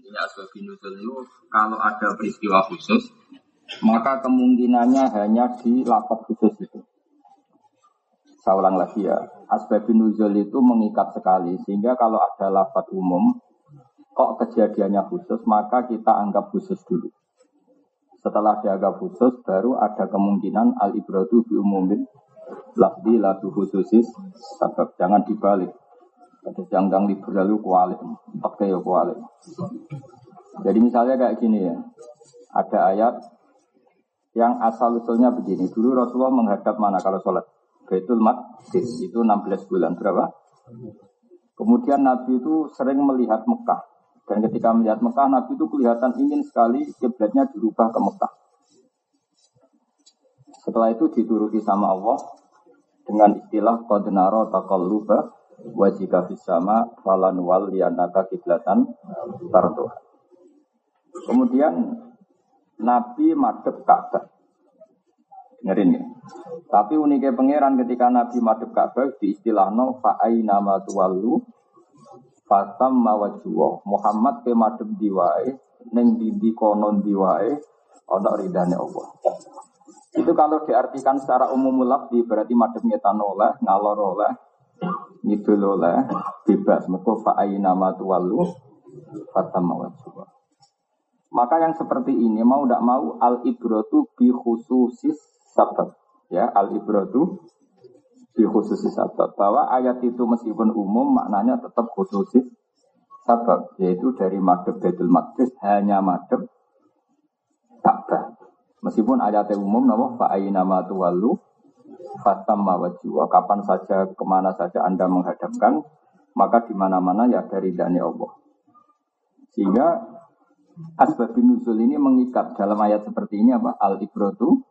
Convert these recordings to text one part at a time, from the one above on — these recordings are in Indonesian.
Intinya asbabun nuzul itu kalau ada peristiwa khusus, maka kemungkinannya hanya di lapak khusus itu. Saya ulang lagi ya, asbabun nuzul itu mengikat sekali, sehingga kalau ada lapat umum, kok kejadiannya khusus, maka kita anggap khusus dulu. Setelah dianggap khusus, baru ada kemungkinan al-ibratu bi umumin lafdi khususis sebab jangan dibalik. Ada yang liberal itu kualik, pakai ya kualik. Jadi misalnya kayak gini ya, ada ayat yang asal usulnya begini. Dulu Rasulullah menghadap mana kalau sholat? Baitul Maqdis itu 16 bulan berapa? Kemudian Nabi itu sering melihat Mekah. Dan ketika melihat Mekah, Nabi itu kelihatan ingin sekali kiblatnya dirubah ke Mekah. Setelah itu dituruti sama Allah dengan istilah qadnaro taqalluba wa jika fis sama falan wal lianaka kiblatan tarduha. Kemudian Nabi madep Ka'bah. Dengerin ya. Tapi uniknya pangeran ketika Nabi madep Ka'bah di istilah no fa'ai nama tuwalu fatam mawajuwa Muhammad ke madep diwae neng dindi konon diwae ana ridane Allah. Itu kalau diartikan secara umum lafzi berarti madep ngetan oleh, ngalor oleh, ngidul oleh, bebas. Mereka fa'ai nama tuwalu fatam mawajuwa. Maka yang seperti ini mau tidak mau al ibrotu bi khususis sabab. Ya, al ibradu di khusus sabab. Bahwa ayat itu meskipun umum maknanya tetap khusus sabab. Yaitu dari madhab Baitul Maqdis hanya madhab Ka'bah. Meskipun ayatnya umum nama fa'ayina ma tuwallu fatam mawajiwa. Kapan saja, ke mana saja Anda menghadapkan, maka di mana-mana ya dari dani Allah. Sehingga asbabun nuzul ini mengikat dalam ayat seperti ini apa? Al ibrotu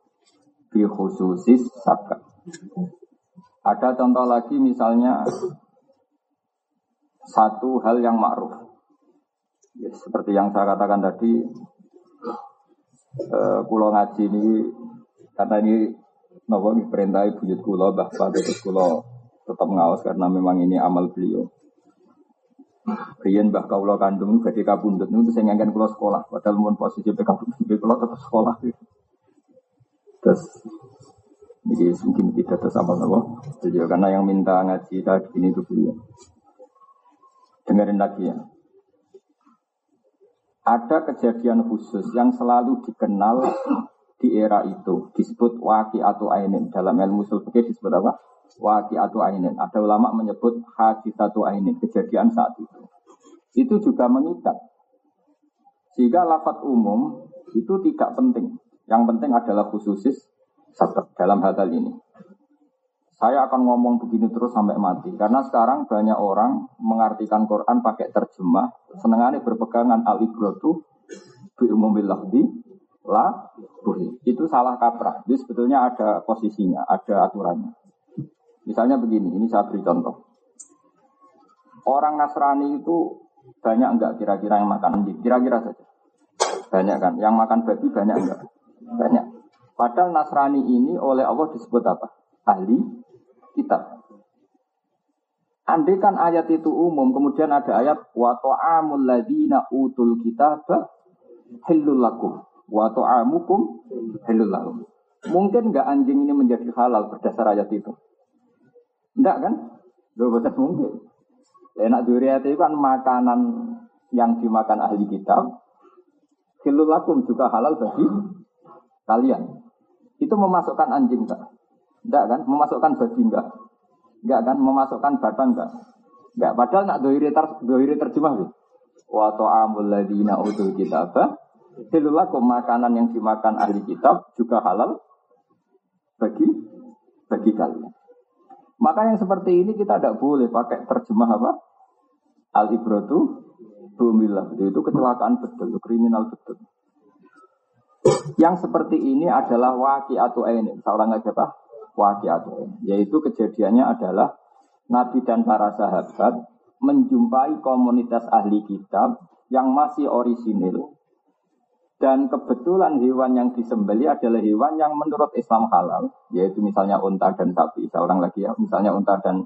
bi khususis sabab. Ada contoh lagi misalnya satu hal yang ma'ruf. Ya, seperti yang saya katakan tadi, eh, kulo ngaji ini karena ini nopo perintah buyut kulo bahwa terus kulo tetap ngawas karena memang ini amal beliau. Rian bah kaulo kandung jadi kabundut itu saya ngangkat kulo sekolah, padahal mau posisi PK kulo tetap sekolah. Terus ini mungkin tidak tersambal nopo beliau karena yang minta ngaji tadi ini itu beliau. Dengerin lagi ya. Ada kejadian khusus yang selalu dikenal di era itu disebut waki atau ainin dalam ilmu sulfukir disebut apa? Waki atau ainin. Ada ulama menyebut haji satu ainin kejadian saat itu. Itu juga mengikat. Sehingga lafat umum itu tidak penting. Yang penting adalah khususis dalam hal, hal ini. Saya akan ngomong begini terus sampai mati. Karena sekarang banyak orang mengartikan Quran pakai terjemah. Senengannya berpegangan al-ibrotu bi umumil la. Itu salah kaprah. Jadi sebetulnya ada posisinya, ada aturannya. Misalnya begini, ini saya beri contoh. Orang Nasrani itu banyak enggak kira-kira yang makan anjing? Kira-kira saja. Banyak kan? Yang makan babi banyak enggak? Banyak. Padahal Nasrani ini oleh Allah disebut apa? Ahli kitab. Andai kan ayat itu umum, kemudian ada ayat wa ta'amul ladina utul kitab halul lakum wa ta'amukum halul lakum. Mungkin nggak anjing ini menjadi halal berdasar ayat itu? Enggak kan? Loh, betul mungkin. Enak duriat itu kan makanan yang dimakan ahli kitab. Halul lakum juga halal bagi kalian. Itu memasukkan anjing tak? Enggak kan? Memasukkan babi enggak? Enggak kan? Memasukkan batang enggak? Enggak. Padahal nak dohiri, ter, terjemah. Wa ta'amul ladina utul kitab Hilulakum makanan yang dimakan ahli kitab juga halal bagi bagi kalian. Maka yang seperti ini kita tidak boleh pakai terjemah apa? Al ibrotu bumilah. Itu kecelakaan betul, kriminal betul. Yang seperti ini adalah waki atau ini. Seorang aja pak waqi'atun. Yaitu kejadiannya adalah Nabi dan para sahabat menjumpai komunitas ahli kitab yang masih orisinil dan kebetulan hewan yang disembeli adalah hewan yang menurut Islam halal, yaitu misalnya unta dan sapi. Seorang lagi ya, misalnya unta dan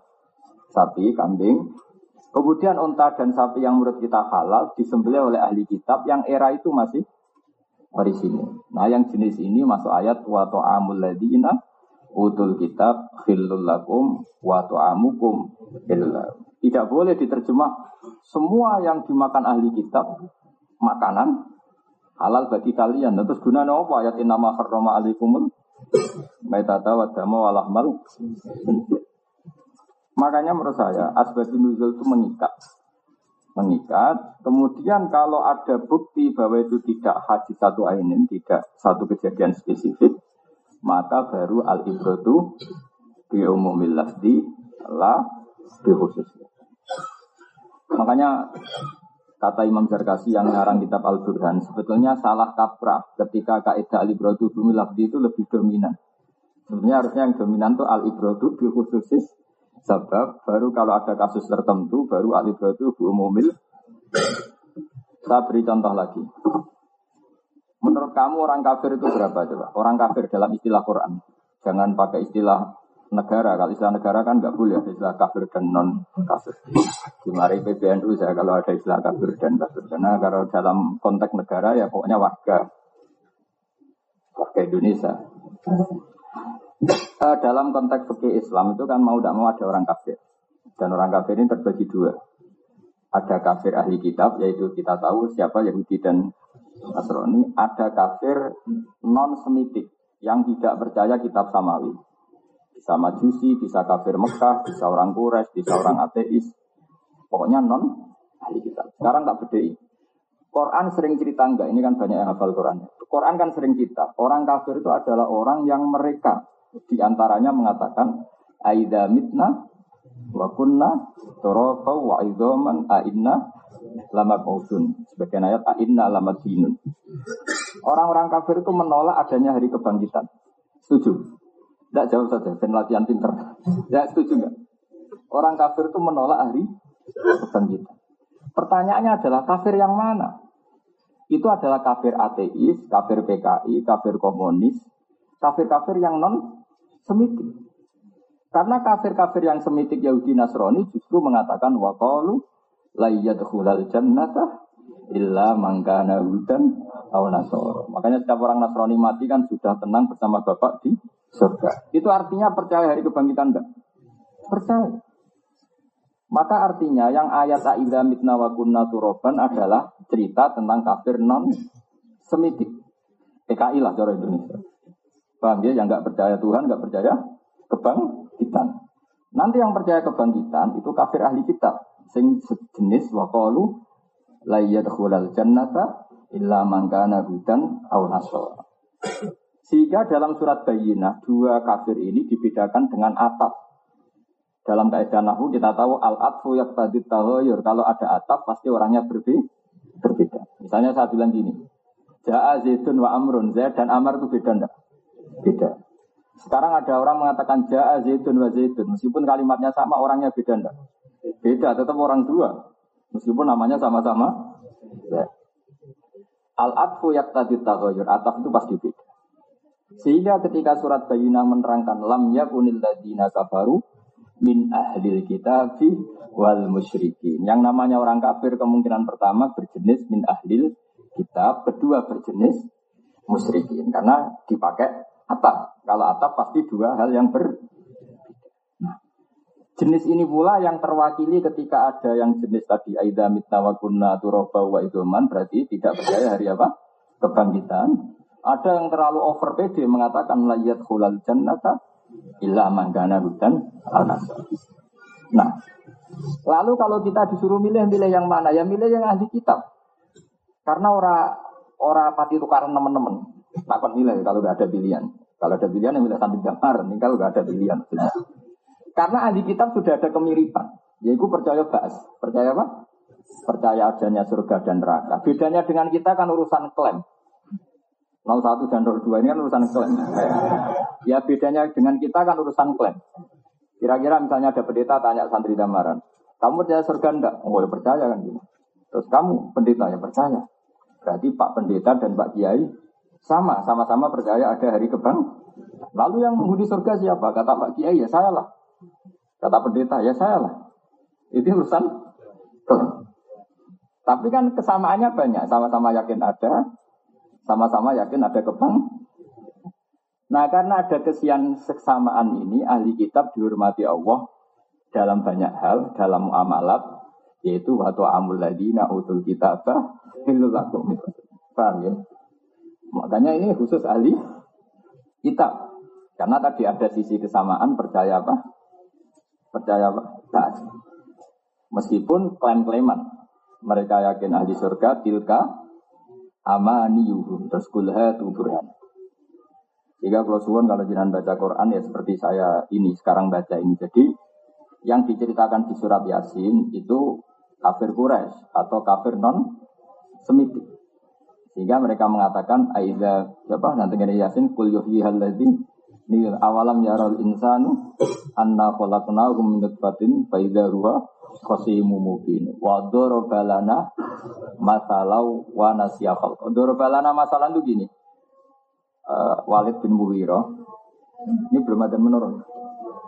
sapi, kambing. Kemudian unta dan sapi yang menurut kita halal disembelih oleh ahli kitab yang era itu masih orisinil. Nah yang jenis ini masuk ayat wa ta'amul ladina utul kitab khillul lakum wa ta'amukum Tidak boleh diterjemah semua yang dimakan ahli kitab makanan halal bagi kalian. Terus gunanya apa ayat nama harrama alikumul maitata wa dama walahmal Makanya menurut saya asbab nuzul itu mengikat. Mengikat. Kemudian kalau ada bukti bahwa itu tidak haji satu ainin, tidak satu kejadian spesifik, maka baru al ibrotu bi umumil lafdi la bi khususnya. Makanya kata Imam Zarkasi yang ngarang kitab Al-Burhan, sebetulnya salah kaprah ketika kaidah al-ibrotu bumi lafdi itu lebih dominan. Sebenarnya harusnya yang dominan itu al-ibrotu bi khususis Sebab baru kalau ada kasus tertentu baru alif itu bu umumil. Saya beri contoh lagi. Menurut kamu orang kafir itu berapa coba? Orang kafir dalam istilah Quran. Jangan pakai istilah negara. Kalau istilah negara kan nggak boleh istilah kafir dan non kafir. Di mari PBNU saya kalau ada istilah kafir dan kafir. Karena kalau dalam konteks negara ya pokoknya warga. Warga Indonesia. Uh, dalam konteks fikih Islam itu kan mau tidak mau ada orang kafir. Dan orang kafir ini terbagi dua. Ada kafir ahli kitab, yaitu kita tahu siapa Yahudi dan Nasrani. Ada kafir non-semitik, yang tidak percaya kitab samawi. Bisa majusi, bisa kafir Mekah, bisa orang Quraisy, bisa orang ateis. Pokoknya non ahli kitab. Sekarang tak bedai. Quran sering cerita enggak, ini kan banyak yang hafal Quran. Quran kan sering cerita, orang kafir itu adalah orang yang mereka di antaranya mengatakan aida mitna wa kunna turafa wa idzaman inna lama mautun. Sebagian ayat inna lama dinun. Orang-orang kafir itu menolak adanya hari kebangkitan. Setuju? Tidak jawab saja, dan latihan pinter. Ya setuju nggak? Orang kafir itu menolak hari kebangkitan. Pertanyaannya adalah kafir yang mana? Itu adalah kafir ateis, kafir PKI, kafir komunis, kafir-kafir yang non semitik. Karena kafir-kafir yang semitik Yahudi Nasrani justru mengatakan waqalu la yadkhulal jannata illa man kana hudan aw nasara. Makanya setiap orang Nasrani mati kan sudah tenang bersama Bapak di surga. Itu artinya percaya hari kebangkitan enggak? Percaya. Maka artinya yang ayat Aida mitna wa kunna turoban adalah cerita tentang kafir non semitik. PKI lah cara Indonesia. Paham ya? Yang nggak percaya Tuhan, nggak percaya kebangkitan. Nanti yang percaya kebangkitan itu kafir ahli kitab. Sing sejenis waqalu la yadkhulal jannata illa man kana hudan aw. Sehingga dalam surat Bayyinah dua kafir ini dibedakan dengan atap. Dalam kaidah nahu kita tahu al atfu yaqtadi taghayyur. Kalau ada atap pasti orangnya berbeda. berbeda. Misalnya saya bilang gini. Ja'a Zaidun wa Amrun. Zaid dan Amr itu beda enggak? Beda. Sekarang ada orang mengatakan ja'a zaitun wa zaitun. Meskipun kalimatnya sama, orangnya beda enggak? Beda, tetap orang dua. Meskipun namanya sama-sama. Al-atfu yaktadi taghayyur. Ataf itu pasti beda. Sehingga ketika surat Bayinah menerangkan lam yakunil ladina kafaru min ahlil kitabi wal musyrikin. Yang namanya orang kafir kemungkinan pertama berjenis min ahlil kitab, kedua berjenis musyrikin karena dipakai atap. Kalau atap pasti dua hal yang ber. Nah, jenis ini pula yang terwakili ketika ada yang jenis tadi aida mitna wa kunna wa idoman berarti tidak percaya hari apa? Kebangkitan. Ada yang terlalu over PD mengatakan layat khulal jannata illa manggana hudan al Nah, lalu kalau kita disuruh milih-milih yang mana? Ya milih yang ahli kitab. Karena ora ora pati tukaran teman-teman. Takut milih kalau nggak ada pilihan. Kalau ada pilihan yang milih sambil gambar, ini kalau nggak ada pilihan. Karena ahli kitab sudah ada kemiripan. Yaitu percaya bahas. Percaya apa? Percaya adanya surga dan neraka. Bedanya dengan kita kan urusan klaim. 01 dan 02 ini kan urusan klaim. Ya bedanya dengan kita kan urusan klaim. Kira-kira misalnya ada pendeta tanya santri damaran. Kamu percaya surga enggak? Oh ya percaya kan gitu. Terus kamu pendeta ya percaya. Berarti Pak Pendeta dan Pak Kiai sama, sama-sama percaya ada hari kebang. Lalu yang menghuni surga siapa? Kata Pak Kiai, ya saya lah. Kata pendeta, ya saya lah. Itu urusan Tapi kan kesamaannya banyak, sama-sama yakin ada, sama-sama yakin ada kebang. Nah karena ada kesian kesamaan ini, ahli kitab dihormati Allah dalam banyak hal, dalam muamalat, yaitu waktu amul ladina utul kitabah lakum. Paham ya? Makanya ini khusus ahli kitab. Karena tadi ada sisi kesamaan percaya apa? Percaya apa? Taat. Meskipun klaim-klaiman. Mereka yakin ahli surga, tilka amaniyuhum. Terus kulha tu. Jika kalau suwon kalau jangan baca Quran ya seperti saya ini sekarang baca ini. Jadi yang diceritakan di surat Yasin itu kafir Quraisy atau kafir non Semiti. Sehingga mereka mengatakan Aida siapa nanti Yasin kul yuhyihal ini awalam yarol insanu anna khalaqnahu min nutfatin fa idza huwa khasimu mubin. Wa darabalana masalau wa nasiya khalq. Darabalana masalah itu gini. Uh, Walid bin Mughirah ini belum ada menurut.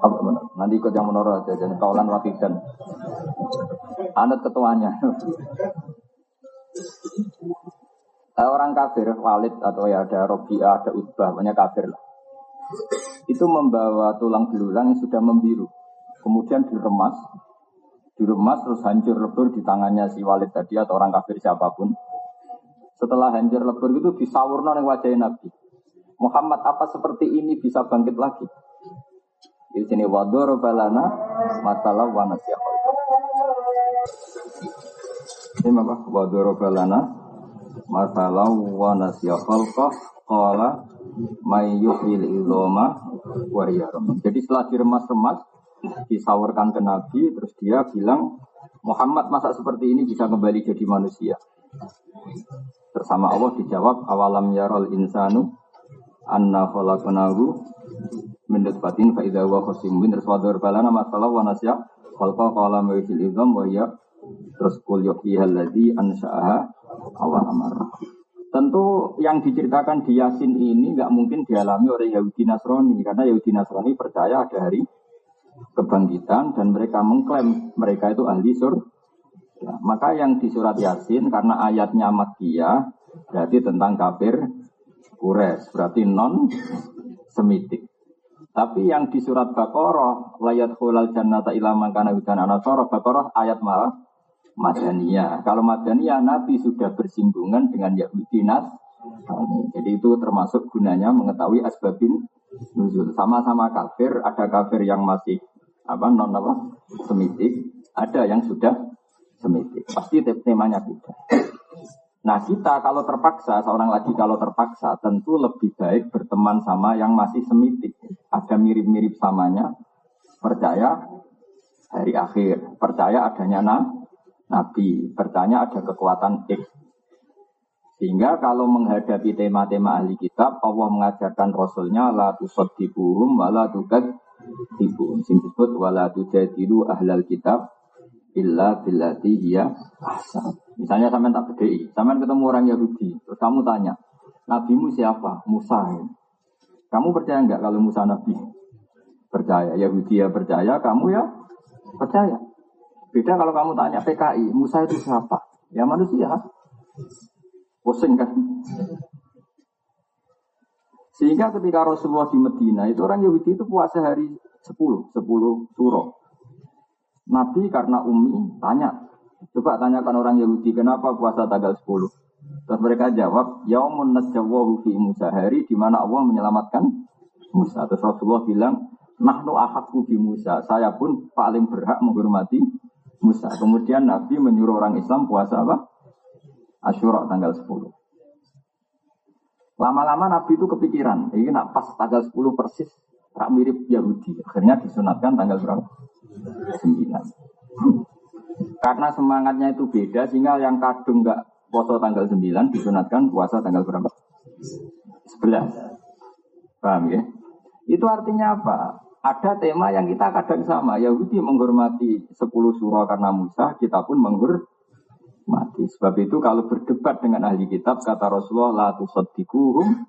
Apa menurut? Nanti ikut yang menurut aja jadi kaulan wakidan. Anut ketuanya. uh, orang kafir Walid atau ya ada Robiah, ada Utbah, banyak kafir lah itu membawa tulang belulang yang sudah membiru. Kemudian diremas, diremas terus hancur lebur di tangannya si Walid tadi atau orang kafir siapa pun. Setelah hancur lebur itu disawurno yang wajah Nabi. Muhammad apa seperti ini bisa bangkit lagi? Di sini wadur balana masalah wanasya Ini apa? Wadur balana masalah wanasya khalqah qala mayyuhil iloma wariyarom. Jadi setelah diremas-remas, disawarkan ke Nabi, terus dia bilang, Muhammad masa seperti ini bisa kembali jadi manusia. Bersama Allah dijawab, awalam yarol insanu anna khalaqnahu min nutfatin fa idza huwa khasimun terus wadar balana masalah wa nasya khalqa qala mayuhil idham wa terus kul yuhyiha alladhi ansha'aha awal amar. Tentu yang diceritakan di Yasin ini nggak mungkin dialami oleh Yahudi Nasrani karena Yahudi Nasrani percaya ada hari kebangkitan dan mereka mengklaim mereka itu ahli sur. Ya, maka yang di surat Yasin karena ayatnya Makkiyah berarti tentang kafir kures berarti non semitik. Tapi yang di surat Baqarah layat khulal jannata ilaman kana hudana nasara Baqarah ayat malah Madaniyah. Kalau Madaniyah Nabi sudah bersinggungan dengan Yahudi Nas. Jadi itu termasuk gunanya mengetahui asbabin nuzul. Sama-sama kafir, ada kafir yang masih apa non apa semitik, ada yang sudah semitik. Pasti temanya beda. Nah kita kalau terpaksa, seorang lagi kalau terpaksa tentu lebih baik berteman sama yang masih semitik. Ada mirip-mirip samanya, percaya hari akhir, percaya adanya nah, Nabi. Bertanya ada kekuatan X. Sehingga kalau menghadapi tema-tema ahli kitab, Allah mengajarkan Rasulnya la tusaddiquhum wa la tukadzibun. Sing disebut wa la tujadilu ahlal kitab illa billati hiya ahsan. Misalnya sampean tak bedei, sampean ketemu orang Yahudi, terus kamu tanya, nabimu siapa? Musa. Kamu percaya enggak kalau Musa nabi? Percaya. Yahudi ya percaya, kamu ya percaya. Beda kalau kamu tanya PKI, Musa itu siapa? Ya manusia. Pusing kan? Sehingga ketika Rasulullah di Medina, itu orang Yahudi itu puasa hari 10, 10 suro. Nabi karena umi tanya, coba tanyakan orang Yahudi kenapa puasa tanggal 10. Terus mereka jawab, Yaumun nasjawahu fi Musa, hari di mana Allah menyelamatkan Musa. Terus Rasulullah bilang, Nahnu ahakku bi Musa, saya pun paling berhak menghormati Musa. Kemudian Nabi menyuruh orang Islam puasa apa? Asyura tanggal 10. Lama-lama Nabi itu kepikiran, ini nak pas tanggal 10 persis, tak mirip Yahudi. Akhirnya disunatkan tanggal berapa? 9. Karena semangatnya itu beda, sehingga yang kadung nggak puasa tanggal 9 disunatkan puasa tanggal berapa? 11. Paham ya? Itu artinya apa? Ada tema yang kita kadang sama. Yahudi menghormati 10 surah karena Musa, kita pun menghormati. Sebab itu kalau berdebat dengan ahli kitab, kata Rasulullah, la tusaddiquhum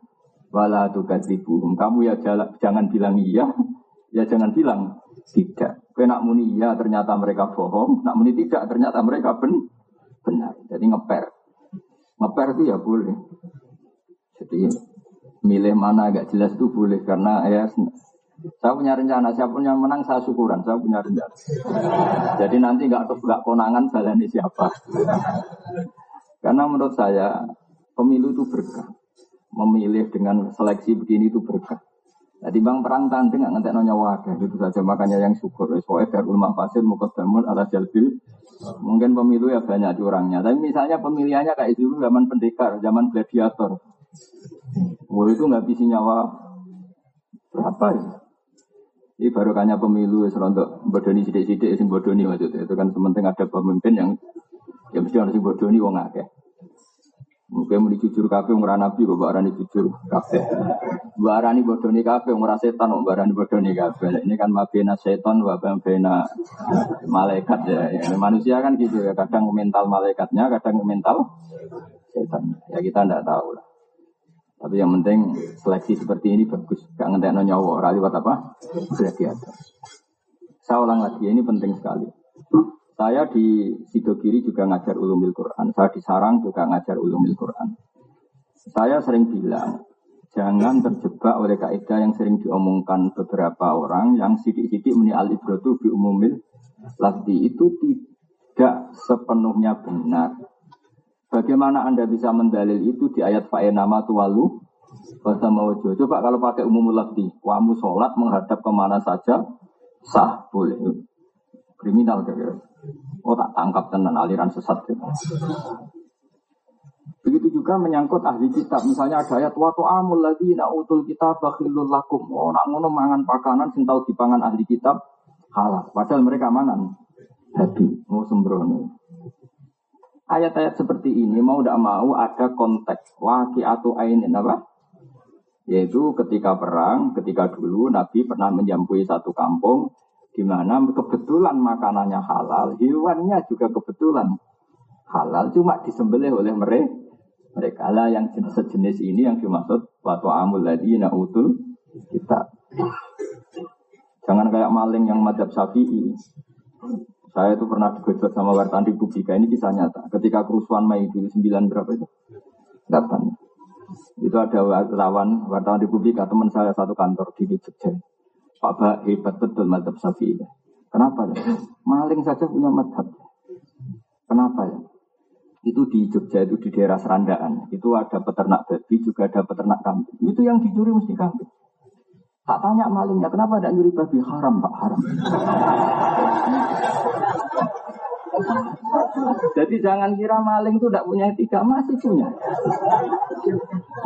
wa la tukadzibuhum. Kamu ya jangan bilang iya, ya jangan bilang tidak. Kue nak muni iya ternyata mereka bohong, nak muni tidak ternyata mereka ben benar. Jadi ngeper. Ngeper itu ya boleh. Jadi milih mana agak jelas itu boleh karena ya saya punya rencana, siapa yang menang saya syukuran, saya punya rencana. Jadi nanti nggak nggak konangan ini siapa. Karena menurut saya pemilu itu berkah. Memilih dengan seleksi begini itu berkah. Jadi bang perang tanding nggak ngetek nyawa itu saja makanya yang syukur. Soalnya dari ulama pasir mukadamun ala jalbil. Mungkin pemilu ya banyak curangnya. Tapi misalnya pemilihannya kayak dulu zaman pendekar, zaman gladiator. Wah itu nggak bisa nyawa berapa ya? Ini baru kanya pemilu serontok bodoni sidik-sidik sing bodoni maksudnya itu kan sementing ada pemimpin yang ya mesti harus bodoni wong akeh. Mungkin mau jujur kafe umrah nabi, bapak arani jujur kafe. Bapak arani bodoni kafe umrah setan, bapak arani bodoni kafe. Ini kan mabena setan, bapak bena malaikat ya. ya. Manusia kan gitu ya, kadang mental malaikatnya, kadang mental setan. Ya kita tidak tahu lah. Tapi yang penting seleksi seperti ini bagus. Gak ngentek nyawa. Rali buat apa? Gladiator. Saya ulang lagi, ini penting sekali. Saya di Sidogiri juga ngajar ulumil Quran. Saya di Sarang juga ngajar ulumil Quran. Saya sering bilang, jangan terjebak oleh kaidah yang sering diomongkan beberapa orang yang sidik-sidik meni al ibrotu bi umumil itu tidak sepenuhnya benar. Bagaimana Anda bisa mendalil itu di ayat nama tuwalu bahasa mawujud. Coba kalau pakai umum lafzi, kamu sholat menghadap ke mana saja sah boleh. Kriminal kira-kira. Oh tak tangkap tenan aliran sesat. Gitu. Begitu juga menyangkut ahli kitab. Misalnya ada ayat wa tu'amul ladina utul kitab bakhilul lakum. Oh nak ngono mangan pakanan sing tau dipangan ahli kitab halal. Padahal mereka mangan babi, mau sembrono. Ayat-ayat seperti ini mau tidak mau ada konteks waki atau ainin apa? Yaitu ketika perang, ketika dulu Nabi pernah menjampui satu kampung di mana kebetulan makanannya halal, hewannya juga kebetulan halal, cuma disembelih oleh mereka. Mereka lah yang sejenis ini yang dimaksud waktu amul ladina utul kita. Jangan kayak maling yang madhab syafi'i. Saya itu pernah digojok sama wartawan Republika. Ini kisah nyata. Ketika kerusuhan Mei 9 berapa itu? 8. Itu ada wartawan wartawan Republika, teman saya satu kantor di Jogja. Pak Bah hebat betul madhab Syafi'i. Kenapa ya? Maling saja punya madhab. Kenapa ya? Itu di Jogja itu di daerah Serandaan. Itu ada peternak babi, juga ada peternak kambing. Itu yang dicuri mesti kambing. Tak tanya malingnya, kenapa tidak nyuri babi? Haram, Pak, haram. Jadi jangan kira maling itu tidak punya etika, masih punya.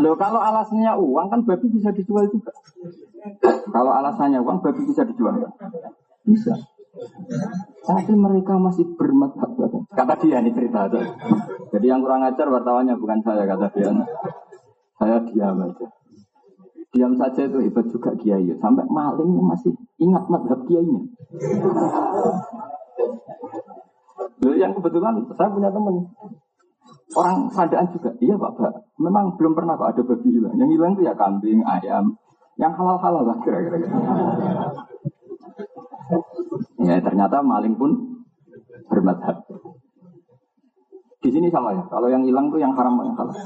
Loh kalau alasannya uang kan babi bisa dijual juga. Kalau alasannya uang babi bisa dijual kan? Bisa. Tapi mereka masih bermadhab. Kata dia ini cerita. Jadi yang kurang ajar wartawannya bukan saya kata dia. Saya diam aja. Diam saja itu hebat juga kiai. Sampai maling masih ingat madhab kiainya. Yang kebetulan saya punya teman orang sadaan juga. Iya Pak, Pak. Memang belum pernah Pak ada babi hilang. Yang hilang itu ya kambing, ayam, yang halal-halal lah kira-kira. ya ternyata maling pun bermadhab. Di sini sama ya. Kalau yang hilang tuh yang haram yang halal.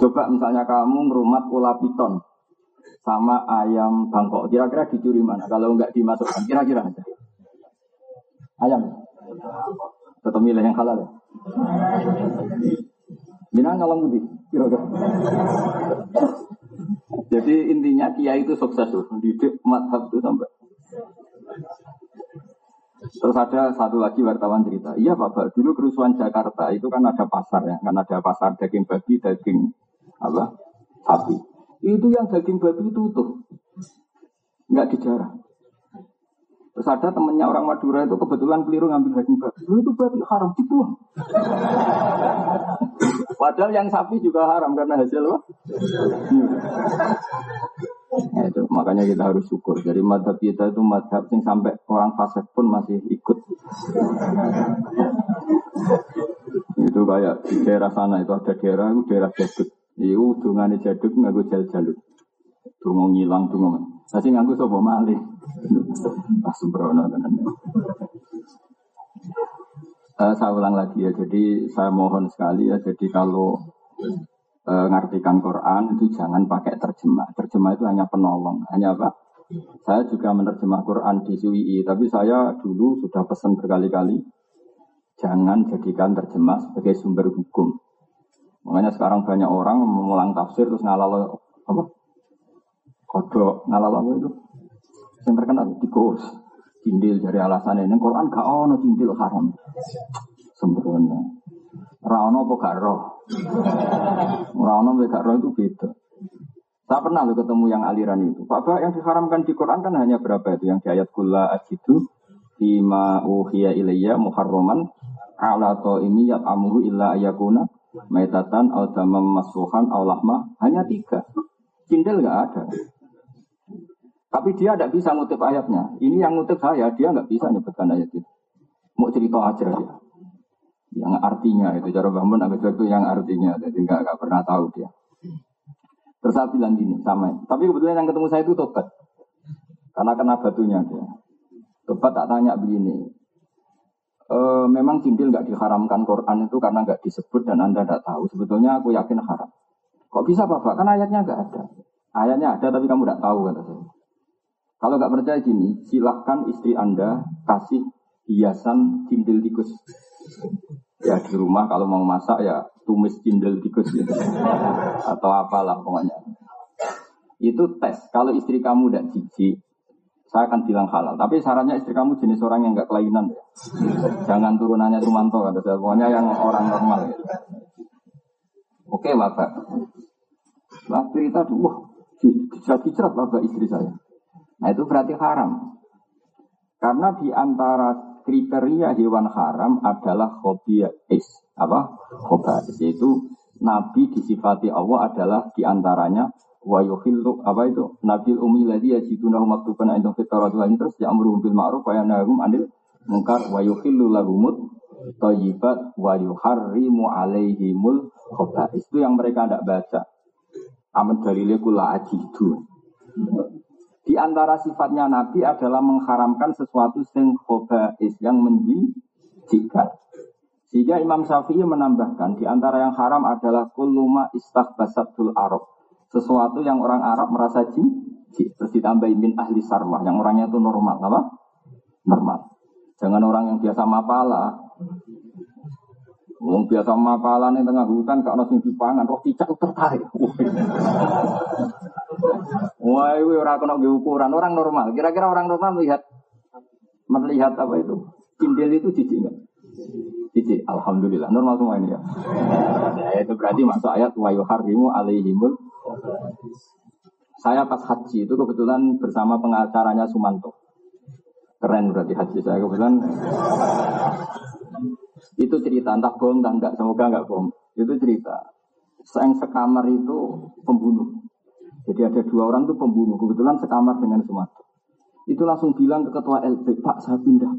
Coba misalnya kamu merumat pola piton sama ayam Bangkok. Kira-kira dicuri mana? Kalau nggak dimasukkan, kira-kira aja. Ayam. Tetap milih yang halal. Minang ngalang budi. Jadi intinya kiai itu sukses tuh. Didik madhab itu sampai. Terus ada satu lagi wartawan cerita. Iya Bapak, dulu kerusuhan Jakarta itu kan ada pasar ya. Kan ada pasar daging babi, daging apa? Sapi. Itu yang daging babi itu utuh. Enggak dijarah. Terus ada temennya orang Madura itu kebetulan keliru ngambil daging babi. Itu babi haram dibuang. Padahal yang sapi juga haram karena hasil apa? Nah, itu makanya kita harus syukur. Jadi madhab kita itu madhab yang sampai orang fasik pun masih ikut. itu kayak di daerah sana itu ada daerah itu daerah jaduk. Itu dungane jaduk nggak gue jal jaluk. Dungo ngilang, dungo Saya nganggu sobo malih. Ah sembrono. Uh, saya ulang lagi ya, jadi saya mohon sekali ya, jadi kalau uh, ngartikan Quran itu jangan pakai terjemah. Terjemah itu hanya penolong, hanya apa? Saya juga menerjemah Quran di SUII, tapi saya dulu sudah pesan berkali-kali, jangan jadikan terjemah sebagai sumber hukum. Makanya sekarang banyak orang mengulang tafsir terus ngalal apa? Kodok, ngalal apa itu? Yang terkenal di kos cindil dari alasan ini Quran gak ono cindil haram sembrono Rano apa gak roh Rano gak roh itu beda saya pernah lo ketemu yang aliran itu Bapak yang diharamkan di Quran kan hanya berapa itu yang di ayat kula ajidu Bima uhiya ilayya muharroman ala ini yat amuru illa ayakuna maitatan au damam masuhan au lahma hanya tiga cindil gak ada tapi dia tidak bisa ngutip ayatnya. Ini yang ngutip saya, dia nggak bisa nyebutkan ayat itu. Mau cerita aja dia. Yang artinya itu cara bangun agak itu yang artinya, jadi nggak nggak pernah tahu dia. Terus saya gini sama, tapi kebetulan yang ketemu saya itu tobat, karena kena batunya dia. Tobat tak tanya begini, e, memang cindil nggak diharamkan Quran itu karena nggak disebut dan anda tidak tahu. Sebetulnya aku yakin haram. Kok bisa bapak? Kan ayatnya nggak ada. Ayatnya ada tapi kamu tidak tahu kata saya. Kalau nggak percaya gini, silahkan istri Anda kasih hiasan cindil tikus. Ya di rumah kalau mau masak ya tumis cindil tikus gitu. Atau apalah pokoknya. Itu tes. Kalau istri kamu tidak jijik, saya akan bilang halal. Tapi syaratnya istri kamu jenis orang yang nggak kelainan ya. Jangan turunannya Sumanto kata saya. Pokoknya yang orang normal. Ya. Oke bapak. Lah cerita tuh, wah, dicerat-dicerat bapak istri saya. Nah itu berarti haram. Karena di antara kriteria hewan haram adalah is Apa? Khobais. Yaitu Nabi disifati Allah adalah di antaranya wa yuhillu apa itu? Nabil umi ladzi yajiduna maktuban indahum fit ini terus ya'muru bil ma'ruf wa yanhahum 'anil munkar wa yuhillu lahumut thayyibat wa yuharrimu 'alaihimul khaba'is itu yang mereka tidak baca. Aman dalilnya kula ajidu di antara sifatnya Nabi adalah mengharamkan sesuatu yang khobais, yang menjijikkan. Sehingga Imam Syafi'i menambahkan di antara yang haram adalah kuluma istaghbasatul Arab. Sesuatu yang orang Arab merasa jijik. Terus ditambah min ahli sarwah, yang orangnya itu normal. Apa? Normal. Jangan orang yang biasa mapala. Wong biasa mapalan yang tengah hutan, kalau sing dipangan, roh cicak tertarik. Wah, itu orang kena ukuran orang normal. Kira-kira orang normal melihat melihat apa itu? Kindel itu jijik enggak? Jijik. Alhamdulillah. Normal semua ini ya. ya itu berarti masuk ayat wa yuharrimu alaihimul saya pas haji itu kebetulan bersama pengacaranya Sumanto. Keren berarti haji saya kebetulan. Itu cerita entah bohong entah enggak, semoga enggak bohong. Itu cerita. Yang sekamar itu pembunuh. Jadi ada dua orang itu pembunuh, kebetulan sekamar dengan Sumatera. Itu langsung bilang ke ketua LP, Pak saya pindah.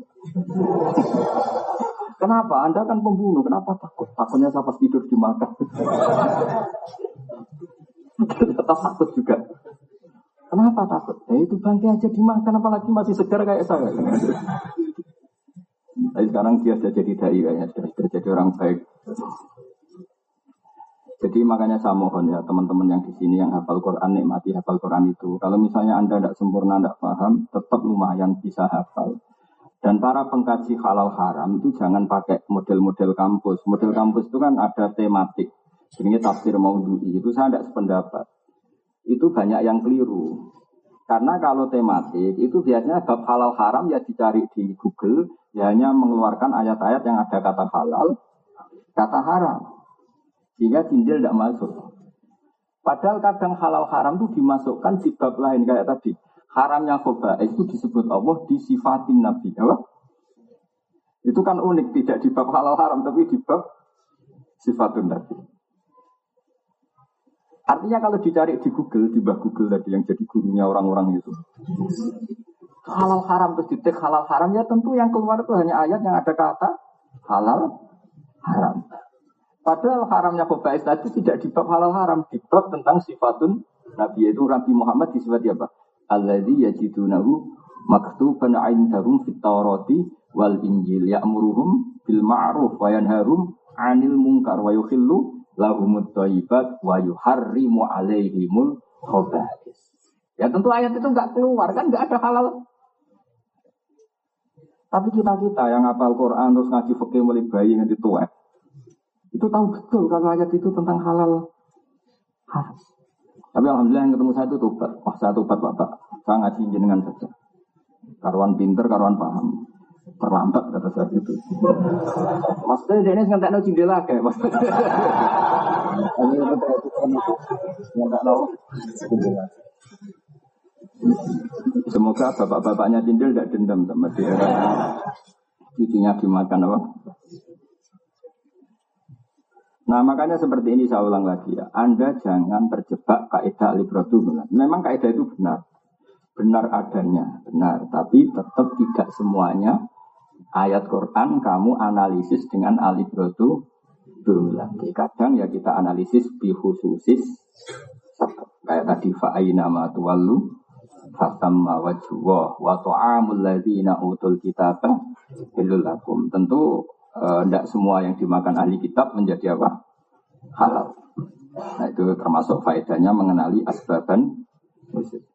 Kenapa? Anda kan pembunuh, kenapa takut? Takutnya saya pas tidur di makam. Ternyata takut juga. Kenapa takut? Ya itu bangke aja dimakan, apalagi masih segar kayak saya. Tapi sekarang dia sudah jadi dai kayaknya, sudah, sudah jadi orang baik. Jadi makanya saya mohon ya teman-teman yang di sini yang hafal Quran nikmati hafal Quran itu. Kalau misalnya anda tidak sempurna, tidak paham, tetap lumayan bisa hafal. Dan para pengkaji halal haram itu jangan pakai model-model kampus. Model kampus itu kan ada tematik. Ini tafsir maudhu'i. Itu saya tidak sependapat. Itu banyak yang keliru. Karena kalau tematik itu biasanya bab halal haram ya dicari di Google, ya hanya mengeluarkan ayat-ayat yang ada kata halal, kata haram. Sehingga jinjil tidak masuk. Padahal kadang halal haram itu dimasukkan di bab lain kayak tadi. Haramnya khoba itu disebut Allah disifatin Nabi. Apa? Itu kan unik, tidak di bab halal haram tapi di bab sifatun Nabi. Artinya kalau dicari di Google, di bawah Google tadi yang jadi gurunya orang-orang itu. Halal haram terus ditek halal haram ya tentu yang keluar itu hanya ayat yang ada kata halal haram. Padahal haramnya khobais tadi tidak di halal haram, di tentang sifatun Nabi yaitu Nabi Muhammad disifati apa? alladzi yajidunahu maktuban 'indahum fit Taurati wal Injil ya'muruhum bil ma'ruf wa yanharum 'anil munkar wa yukhillu lahumut thayyibat wa yuharrimu 'alaihimul khaba'is. Ya tentu ayat itu enggak keluar kan enggak ada halal. Tapi kita kita yang hafal Quran terus ngaji fikih mulai bayi nanti tua, itu tahu betul kalau ayat itu tentang halal haram. Tapi alhamdulillah yang ketemu saya itu tobat. Wah saya tobat bapak. Saya ngaji jenengan saja. Karuan pinter, karuan paham. Terlambat kata saya itu. Maksudnya dia ini nggak tahu jendela kayak mas. Semoga bapak-bapaknya cindil tidak dendam sama dia. Cucunya dimakan apa? Nah makanya seperti ini saya ulang lagi ya. Anda jangan terjebak kaidah alibratu Memang kaidah itu benar. Benar adanya, benar. Tapi tetap tidak semuanya ayat Quran kamu analisis dengan alibratu Nanti kadang ya kita analisis bihususis kayak tadi fa'aina ma tuwallu fatamma wajhuwa wa ta'amul ladzina utul kitaba lakum. Tentu tidak eh, semua yang dimakan ahli kitab menjadi apa? Halal. Nah itu termasuk faedahnya mengenali asbaban khusus.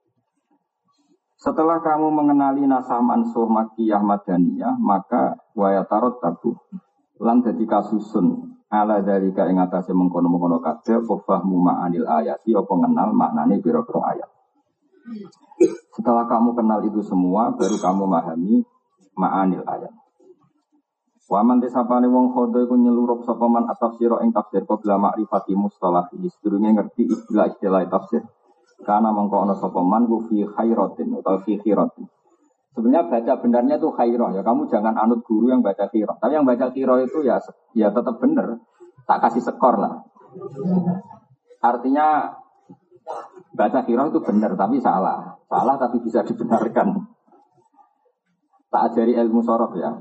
Setelah kamu mengenali nasah mansuh makiyah madaniyah, maka wayatarot tabu. Lan jadi kasusun ala dari ing atase mengkono-mengkono kabeh fahmu ma'anil ayati apa mengenal maknane ayat. Setelah kamu kenal itu semua, baru kamu memahami ma'anil ayat. Waman tisapane wong khodo iku nyelurup sapa man atafsira ing tafsir qabla ma'rifati mustalah sedurunge ngerti istilah-istilah tafsir. Karena mengko ana sapa man ku fi khairatin atau fi khiratin. Sebenarnya baca benarnya itu khairah ya. Kamu jangan anut guru yang baca khirah. Tapi yang baca khirah itu ya ya tetap benar. Tak kasih skor lah. Artinya baca khirah itu benar tapi salah. Salah tapi bisa dibenarkan. Tak ajari ilmu sorof ya.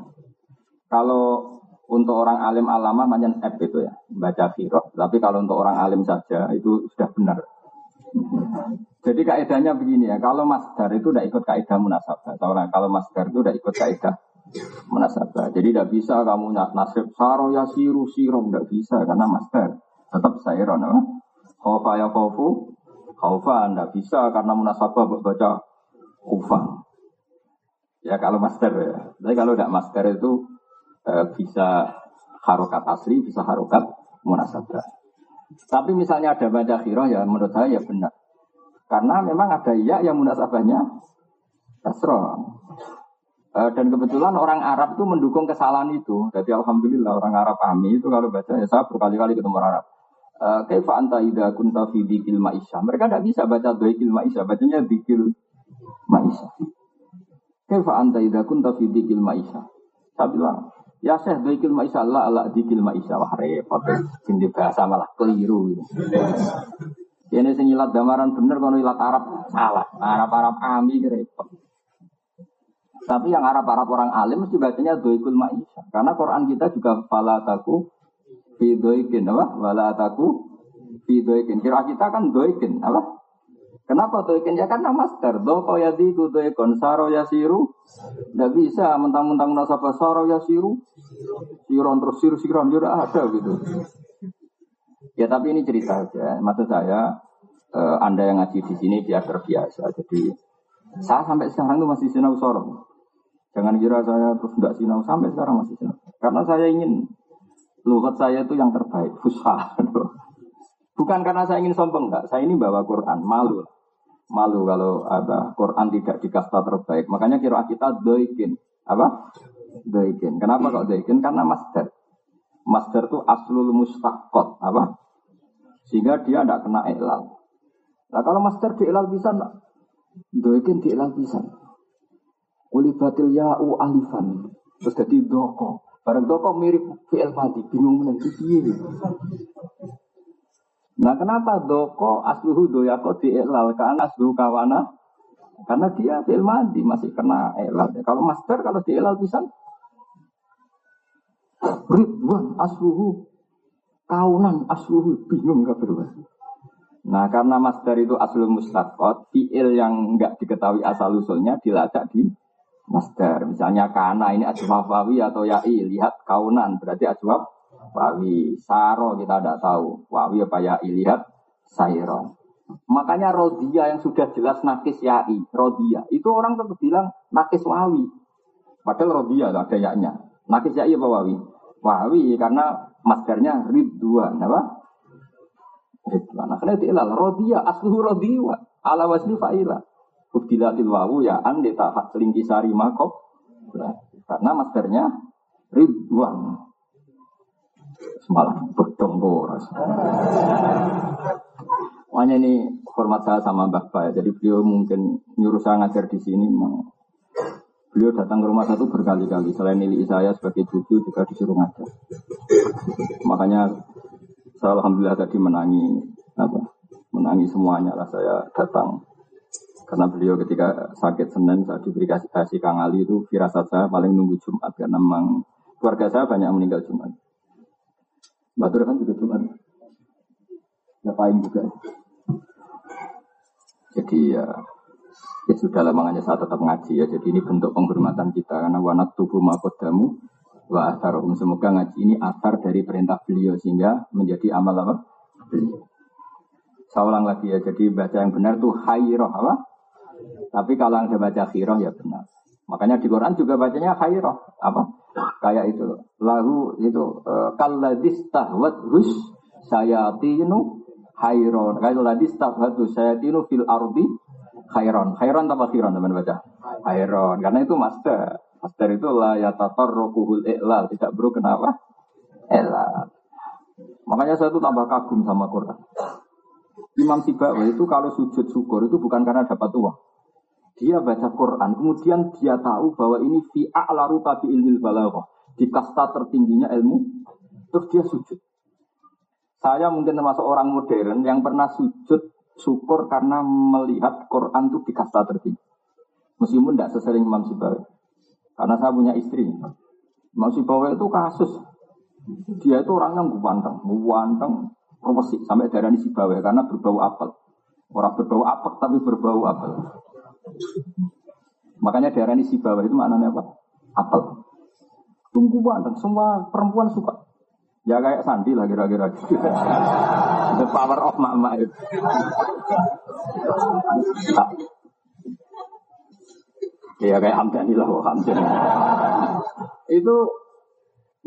Kalau untuk orang alim alama manjan F itu ya, baca firok. Tapi kalau untuk orang alim saja itu sudah benar. Jadi kaidahnya begini ya, kalau masdar itu tidak ikut kaidah munasabah. Kalau masdar itu tidak ikut kaidah munasabah. Jadi tidak bisa kamu nasib saro ya siru siro tidak bisa karena masdar tetap sayron. No? Khofa ya khofu, khofa tidak bisa karena munasabah baca kufa. Ya kalau masdar ya. Tapi kalau tidak masdar itu e, bisa harokat asli, bisa harokat munasabah. Tapi misalnya ada baca khiroh ya menurut saya ya benar. Karena memang ada iya yang munasabahnya kasroh. E, dan kebetulan orang Arab itu mendukung kesalahan itu. Jadi alhamdulillah orang Arab kami itu kalau baca ya saya berkali-kali ketemu orang Arab. E, Kaifa anta idha kunta fi dikil ma'isha. Mereka tidak bisa baca doikil ma'isha. Bacanya dikil ma'isha. Kaifa anta idha kunta fi dikil ma'isha. Saya bilang, Ya Syekh dikil ma'isya Allah Allah dikil ma'isya wah repot. Sini bahasa malah keliru. Ini sing ilat damaran bener kono ilat Arab salah. Arab-Arab ami repot. Tapi yang Arab-Arab orang alim mesti bacanya doikul ma'isya. Karena Quran kita juga fala taku fi doikin apa? Wala taku fi doikin. Kira kita kan doikin apa? Kenapa tuh ikan ya karena master. Doko ya diku tuh ikon saro ya siru. Tidak bisa mentang-mentang nasabah saro ya siru. Siron terus siru siron juga ada gitu. Ya tapi ini cerita aja. Maksud saya eh, Anda yang ngaji di sini dia terbiasa. Jadi saya sampai sekarang tuh masih sinau soro. Jangan kira saya terus tidak sinau sampai sekarang masih sinau. Karena saya ingin lugat saya itu yang terbaik, fusha. Bukan karena saya ingin sombong, enggak. Saya ini bawa Quran, malu. Malu kalau ada Quran tidak dikasta terbaik. Makanya kira kita doikin. Apa? Doikin. Kenapa kok doikin? Karena master. Master itu aslul mustaqot. Apa? Sehingga dia tidak kena ilal. Nah kalau master di ilal bisa? Doikin di ilal bisa. Ulibatil ya'u alifan. Terus jadi doko. Barang doko mirip fi'il mati. Bingung menang. Itu Nah kenapa doko asluhu doyako dielal kan asluhu kawana? Karena dia fil mandi masih kena elal. Kalau master kalau dielal bisa Ridwan asluhu kaunan asluhu bingung berubah. Nah karena masdar itu aslul mustaqot, fiil yang enggak diketahui asal usulnya dilacak di masdar. Misalnya kana ini ajwab wawi atau ya'i, lihat kaunan berarti ajwab wawi. Saro kita tidak tahu, wawi apa ya'i, lihat sayron. Makanya rodia yang sudah jelas nakis ya'i, rodia. Itu orang tetap bilang nakis wawi. Padahal rodia ada yaknya. Nakis ya'i apa wawi? Wawi karena masdarnya ridwan, apa? Ridwan. Akhirnya diilal. Rodia, asluhu rodiwa. Ala wasli fa'ila. Ubdilatil wawu ya an tak selingkisari makop. Karena masternya Ridwan. Semalam boros. Makanya ini hormat saya sama Mbak Pak. Jadi beliau mungkin nyuruh saya ngajar di sini. Beliau datang ke rumah satu berkali-kali. Selain nilai saya sebagai cucu juga disuruh ngajar. Makanya saya alhamdulillah tadi menangi apa? Menangi semuanya lah saya datang. Karena beliau ketika sakit Senin saya diberi kasih, kasih Kang Ali itu firasat saya paling nunggu Jumat karena memang keluarga saya banyak meninggal Jumat. Batur kan juga Jumat. Paling juga. Jadi ya ya sudah lah makanya saya tetap ngaji ya. Jadi ini bentuk penghormatan kita karena wanat tubuh makodamu wa atharum. Semoga ngaji ini asar dari perintah beliau sehingga menjadi amal apa? Beliau. Saya ulang lagi ya, jadi baca yang benar tuh hayroh apa? Tapi kalau anda baca khiroh ya benar. Makanya di Quran juga bacanya hayroh apa? Kayak itu lagu itu uh, kalladis tahwat hus sayatinu hayron. Kayak ladis tahwat hus sayatinu fil ardi hayron. Hayron tanpa khiron teman baca. Hayron karena itu master. Master itu lah ya tatar rokuhul iklal. Tidak bro kenapa? Elal. Makanya saya itu tambah kagum sama Quran. Imam Sibawi itu kalau sujud syukur itu bukan karena dapat uang. Dia baca Quran, kemudian dia tahu bahwa ini fi a'laru tabi ilmil balaghah. Di kasta tertingginya ilmu, terus dia sujud. Saya mungkin termasuk orang modern yang pernah sujud syukur karena melihat Quran itu di kasta tertinggi. Meskipun tidak sesering Imam Sibawi. Karena saya punya istri. Masih bawa itu kasus. Dia itu orangnya ganteng, ganteng, profesi sampai daerah ini si bawa karena berbau apel. Orang berbau apel tapi berbau apel. Makanya daerah ini si bawa itu maknanya apa? Apel. Tunggu ganteng, semua perempuan suka. Ya kayak Sandi lah kira-kira. The power of mama itu. Ya kayak Hamdani lah, Hamdani. itu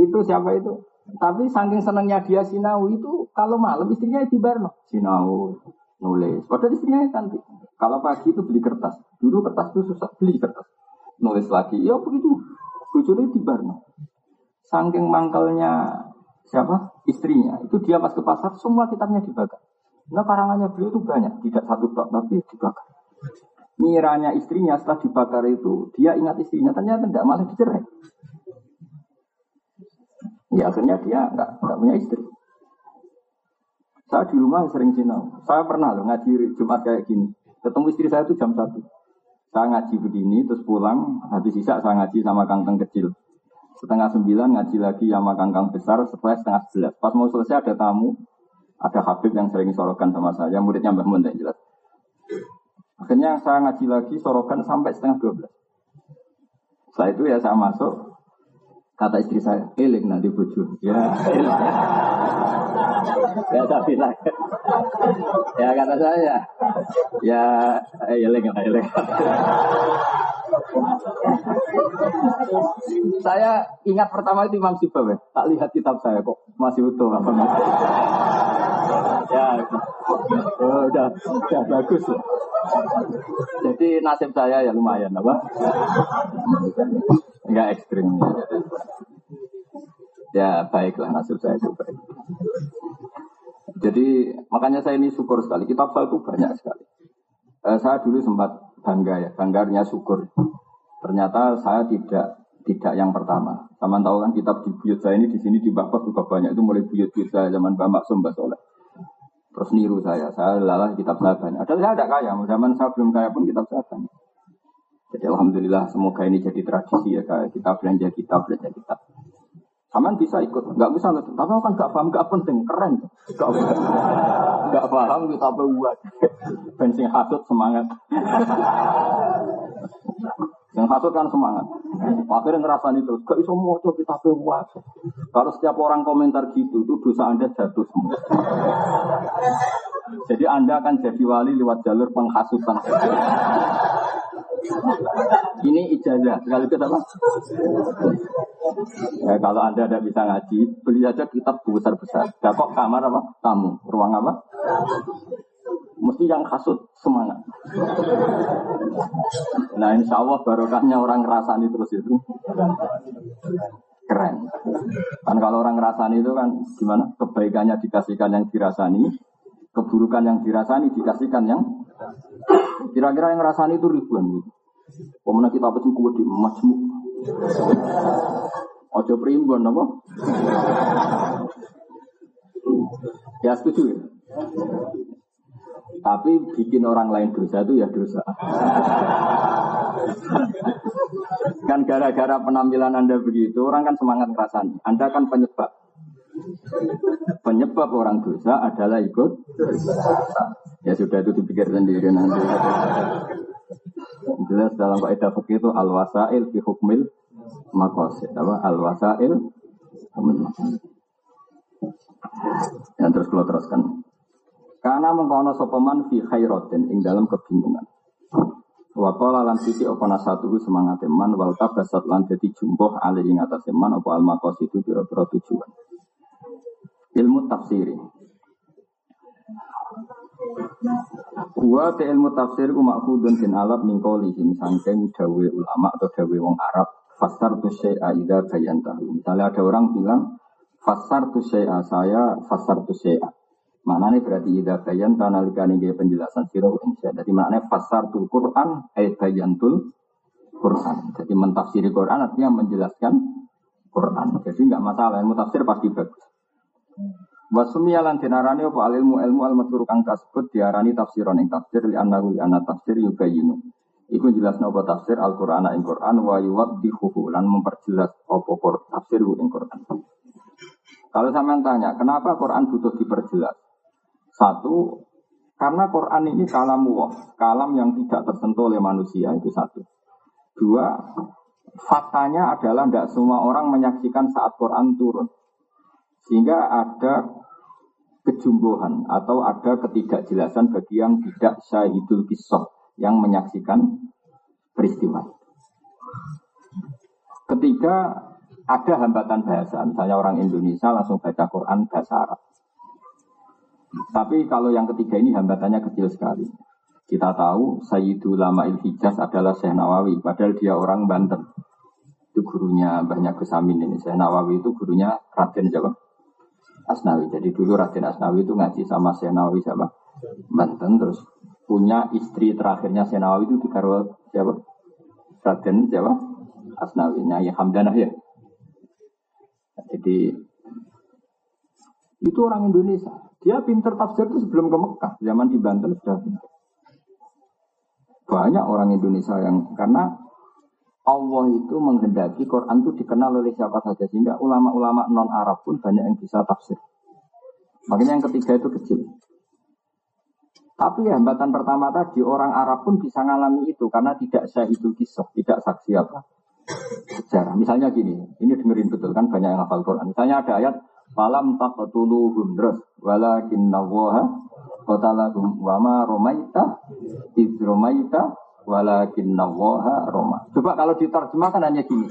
itu siapa itu? Tapi saking senangnya dia sinau itu kalau malam istrinya di Barno. Sinau nulis. Padahal istrinya cantik. Kalau pagi itu beli kertas. Dulu kertas itu susah beli kertas. Nulis lagi. Ya begitu. Bujurnya di Barno. Saking mangkalnya siapa? Istrinya. Itu dia pas ke pasar semua kitabnya dibakar. Nah karangannya beliau itu banyak. Tidak satu tok tapi dibakar miranya istrinya setelah dibakar itu dia ingat istrinya ternyata tidak malah dicerai. Ya akhirnya dia nggak punya istri. Saya di rumah sering sinau. Saya pernah loh ngaji Jumat kayak gini. Ketemu istri saya itu jam satu. Saya ngaji begini, terus pulang, habis sisa saya ngaji sama kangkang kecil. Setengah sembilan ngaji lagi sama kangkang besar, setelah setengah sebelas. Pas mau selesai ada tamu, ada Habib yang sering sorokan sama saya, muridnya Mbah Mun jelas. Akhirnya saya ngaji lagi sorokan sampai setengah dua belas. Setelah itu ya saya masuk, kata istri saya, eling nanti bojo. Ya, ya saya bilang, ya kata saya, ya eling, eling. saya ingat pertama itu Imam Sibawa, tak lihat kitab saya kok masih utuh apa ya, oh, udah, udah bagus. Jadi nasib saya ya lumayan, apa? Enggak ekstrim. Ya baiklah nasib saya itu baik. Jadi makanya saya ini syukur sekali. Kitab saya itu banyak sekali. Eh, saya dulu sempat bangga ya, bangganya syukur. Ternyata saya tidak tidak yang pertama. Sama tahu kan kitab di buyut saya ini di sini di Bapak juga banyak. Itu mulai buyut-buyut saya zaman Bapak Sumba Soleh. Terus niru saya, saya lalah kitab saya. Padahal saya tidak kaya, zaman saya belum kaya pun kitab saya. Jadi alhamdulillah semoga ini jadi tradisi ya kayak kita belanja kitab belanja kitab. Aman bisa ikut, nggak bisa nggak. Tapi kan nggak paham, nggak penting, keren. Nggak nggak paham kita buat. Bensin hasut semangat. Yang hasut kan semangat. Akhirnya ngerasani terus, gak iso moco kita buat. Kalau setiap orang komentar gitu, itu dosa anda jatuh semua. Jadi anda akan jadi wali lewat jalur penghasutan. Ini ijazah. Sekaligus apa? Ya, kalau Anda tidak bisa ngaji, beli aja kitab besar-besar. Gak kok kamar apa? Tamu. Ruang apa? Mesti yang kasut semangat. Nah insya Allah barokahnya orang ngerasani terus itu keren. Kan kalau orang ngerasani itu kan gimana? Kebaikannya dikasihkan yang dirasani, keburukan yang dirasani dikasihkan yang kira-kira yang ngerasani itu ribuan. Pemenang kita apa kuat di majmu. Ojo primbon apa? Ya setuju ya. Tapi bikin orang lain dosa itu ya dosa. kan gara-gara penampilan Anda begitu, orang kan semangat ngerasain. Anda kan penyebab. Penyebab orang dosa adalah ikut. Ya sudah itu dipikir sendiri nanti. Jelas dalam kaidah fikih itu al wasail fi hukmil maqasid. Apa? Al wasail hukmil maqasid. Yang terus kalau teruskan. Karena mengkono sopeman fi khairatin ing dalam kebingungan. Wakola lan sisi apa nasatu semangat teman wal tabasat lan dadi jumboh ali ing atas teman apa al itu pira-pira tujuan. Ilmu tafsiri. Wa te ilmu tafsir ku makhudun bin alab min qaulihim sangking dawe ulama atau dawe wong Arab fasar tu syai'a idza bayantahu. Misalnya ada orang bilang fasar tu syai'a saya fasar tu syai'a. Maknanya berarti idza bayan tanalikane nggih penjelasan sira ing Jadi maknanya fasar tu Quran ay bayantul Quran. Jadi mentafsiri Quran artinya menjelaskan Quran. Jadi enggak masalah, ilmu tafsir pasti bagus. Wasumi lan dinarani apa ilmu ilmu al matur kang kasebut diarani tafsiron ing tafsir li annahu li anna tafsir yubayinu. Iku jelas napa tafsir Al-Qur'an ing Qur'an wa yuwaddihu lan memperjelas apa tafsir ing Qur'an. Kalau sampean tanya, kenapa Quran butuh diperjelas? Satu, karena Quran ini kalam Allah, kalam yang tidak tersentuh oleh manusia itu satu. Dua, faktanya adalah tidak semua orang menyaksikan saat Quran turun. Sehingga ada kejumbuhan atau ada ketidakjelasan bagi yang tidak syahidul kisah yang menyaksikan peristiwa. Ketika ada hambatan bahasa, misalnya orang Indonesia langsung baca Quran bahasa Arab. Tapi kalau yang ketiga ini hambatannya kecil sekali. Kita tahu Sayyidul Lama Hijaz adalah Syekh Nawawi, padahal dia orang Banten. Itu gurunya banyak kesamin ini. Syekh Nawawi itu gurunya Raden Jawa. Asnawi. Jadi dulu Raden Asnawi itu ngaji sama Senawi siapa? Banten terus punya istri terakhirnya Senawi itu di Karo siapa? Raden siapa? Asnawi. Nyai Hamdanah ya. Jadi itu orang Indonesia. Dia pinter tafsir itu sebelum ke Mekah. Zaman di Banten sudah pinter. Banyak orang Indonesia yang karena Allah itu menghendaki Quran itu dikenal oleh siapa saja sehingga ulama-ulama non Arab pun banyak yang bisa tafsir. Makanya yang ketiga itu kecil. Tapi hambatan pertama tadi orang Arab pun bisa mengalami itu karena tidak itu kisah, tidak saksi apa sejarah. Misalnya gini, ini dengerin betul kan banyak yang hafal Quran. Misalnya ada ayat malam taqtuluhum terus walakin nawaha qatalahum wa ma romaita iz romaita walakin nawaha roma. Coba kalau diterjemahkan hanya gini.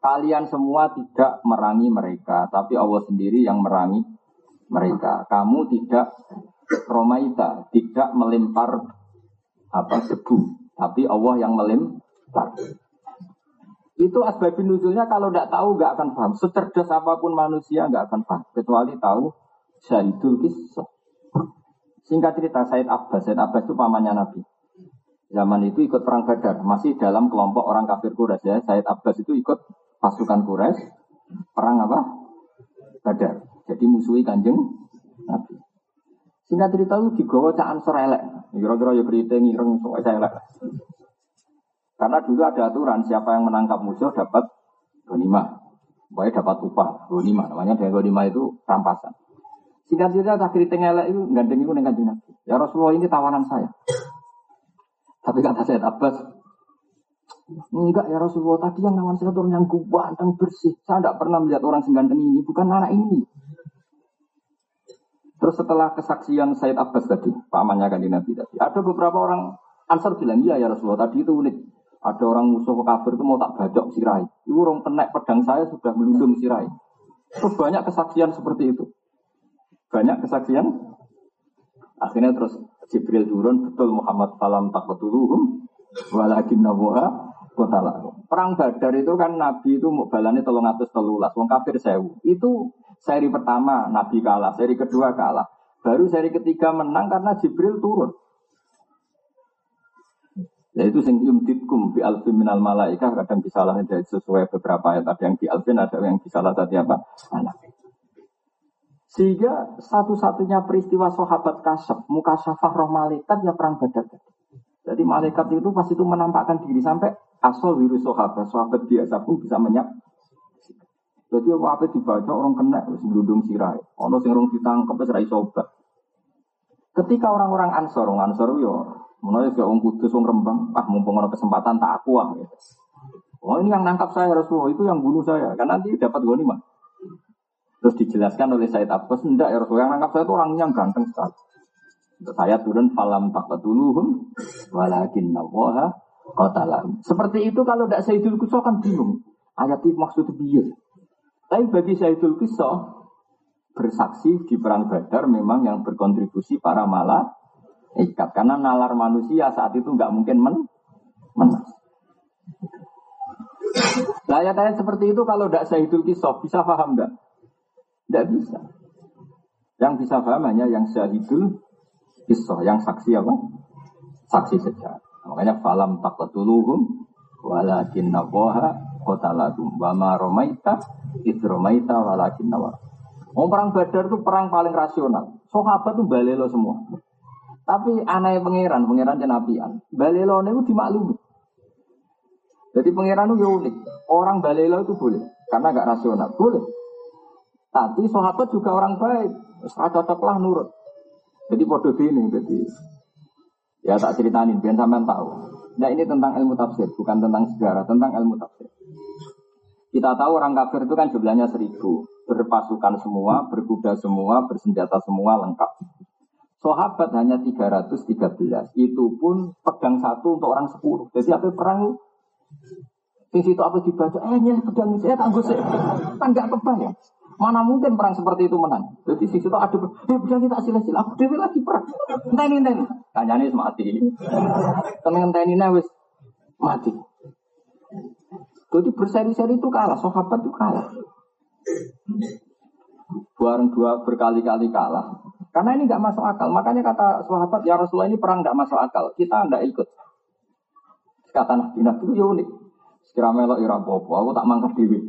Kalian semua tidak merangi mereka, tapi Allah sendiri yang merangi mereka. Kamu tidak romaita, tidak melempar apa debu, tapi Allah yang melempar. Itu asbabun nuzulnya kalau tidak tahu nggak akan paham. Secerdas apa pun manusia nggak akan paham, kecuali tahu syahidul kisah. Singkat cerita Said Abbas, Said Abbas itu pamannya Nabi. Zaman itu ikut perang Badar, masih dalam kelompok orang kafir Quraisy ya. Said Abbas itu ikut pasukan Quraisy perang apa? Badar. Jadi musuhi kanjeng Nabi. Singkat cerita itu digawa cak ansor elek. Kira-kira ya keriting, ireng, soalnya elek. Karena dulu ada aturan siapa yang menangkap musuh dapat donimah. Pokoknya dapat upah, lima namanya dari lima itu rampasan. Singkat cerita tak kritik elek itu gandeng itu dengan Nabi. Ya Rasulullah ini tawanan saya. Tapi kata saya Abbas, enggak ya Rasulullah tadi yang nawan saya turun yang ganteng bersih. Saya tidak pernah melihat orang seganteng ini, bukan anak ini. Terus setelah kesaksian Said Abbas tadi, pamannya kan Nabi tadi, ada beberapa orang Ansar bilang, iya ya Rasulullah, tadi itu unik. Ada orang musuh kafir itu mau tak bajok sirai. Itu orang kena pedang saya sudah melundung sirai. Terus banyak kesaksian seperti itu. Banyak kesaksian. Akhirnya terus Jibril turun, betul Muhammad falam takutuluhum, walakin nabuha kotala. Perang Badar itu kan Nabi itu mau balani tolong atas telulas, wong kafir sewu. Itu seri pertama Nabi kalah, seri kedua kalah. Baru seri ketiga menang karena Jibril turun. Yaitu sing yumtitkum bi alfin minal malaika kadang disalah dari sesuai beberapa ayat ada yang di alfin ada yang disalah tadi apa anak. Sehingga satu-satunya peristiwa sahabat kasab muka syafah roh malaikat ya perang badar Jadi malaikat itu pas itu menampakkan diri sampai asal wiru sahabat sahabat biasa pun bisa menyak. Jadi apa dibaca orang kena sebelum sirai. Ono sing rong ditangkap wis ra Ketika orang-orang Ansor, orang Ansor yo Mulai gak wong kudus, rembang, ah mumpung ada kesempatan tak aku ah. Gitu. Oh ini yang nangkap saya Rasulullah, itu yang bunuh saya. Kan nanti dapat mah. Terus dijelaskan oleh Said Abbas, enggak ya Rasulullah, yang nangkap saya itu orangnya yang ganteng sekali. Untuk saya turun falam taqatuluhum walakin nawaha qatalam. Seperti itu kalau tidak Sayyidul Qusah kan bingung. Ayat itu maksud biar. Tapi bagi Sayyidul Qusah bersaksi di perang Badar memang yang berkontribusi para malah ikat karena nalar manusia saat itu nggak mungkin men menang. Nah, ayat seperti itu kalau tidak syahidul kisah bisa paham nggak? Tidak bisa. Yang bisa paham hanya yang syahidul kisah, yang saksi apa? Saksi sejarah. Makanya falam taqatuluhum walakin nawaha qotalakum wa ma romaita idromaita walakin nawa. Mau perang Badar itu perang paling rasional. Sahabat itu balelo semua. Tapi aneh pangeran, pangeran. Balelo itu dimaklumi. Jadi pangeran itu ya unik. Orang balelo itu boleh. Karena gak rasional. Boleh. Tapi sahabat juga orang baik. Cocoklah nurut. Jadi bodoh ini. Jadi ya tak ceritain, biar sampean tahu. Nah ini tentang ilmu tafsir, bukan tentang sejarah, tentang ilmu tafsir. Kita tahu orang kafir itu kan jumlahnya seribu, berpasukan semua, berkuda semua, bersenjata semua, lengkap. Sahabat hanya 313. Itu pun pedang satu untuk orang 10. Jadi apa perang di situ apa dibaca, eh nyel pedang saya tangguh sih. Kan gak kebayang. Mana mungkin perang seperti itu menang? Jadi di situ ada, eh pedang kita sila-sila, aku dewi lagi perang. Enteni enteni. Kanyane mati. Tenang enteni wis mati. Jadi berseri-seri itu kalah, sahabat itu kalah. Bareng dua berkali-kali kalah. Karena ini nggak masuk akal. Makanya kata sahabat, ya Rasulullah ini perang nggak masuk akal. Kita nggak ikut. Kata Nabi Nabi itu ya unik. Sekira melok ira bobo, aku tak mangkat dewi.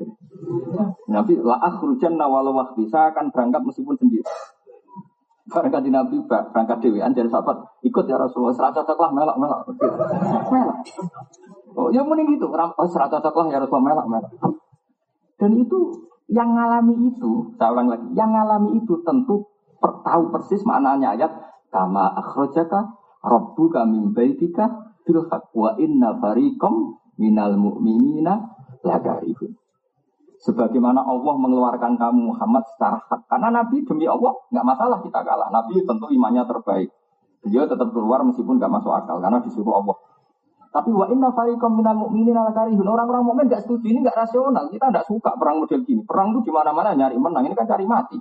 Nabi la akhrujan walau waktu. Saya akan berangkat meskipun sendiri. Berangkat di Nabi berangkat dewi. Anjir sahabat ikut ya Rasulullah. Serata cocok melok melok. Melok. Oh ya mending gitu. Oh serata cocok ya Rasulullah melok melok. Dan itu yang ngalami itu, saya ulang lagi, yang ngalami itu tentu tahu persis maknanya ayat kama akhrajaka rabbuka min baitika bil wa inna fariqam minal mu'minina lagaribun. Sebagaimana Allah mengeluarkan kamu Muhammad secara hak. Karena Nabi demi Allah nggak masalah kita kalah. Nabi tentu imannya terbaik. Beliau tetap keluar meskipun nggak masuk akal karena disuruh Allah. Tapi wa inna fariqam minal mu'minin ala karihun. Orang-orang mukmin nggak setuju ini nggak rasional. Kita nggak suka perang model gini. Perang itu di mana-mana nyari menang. Ini kan cari mati.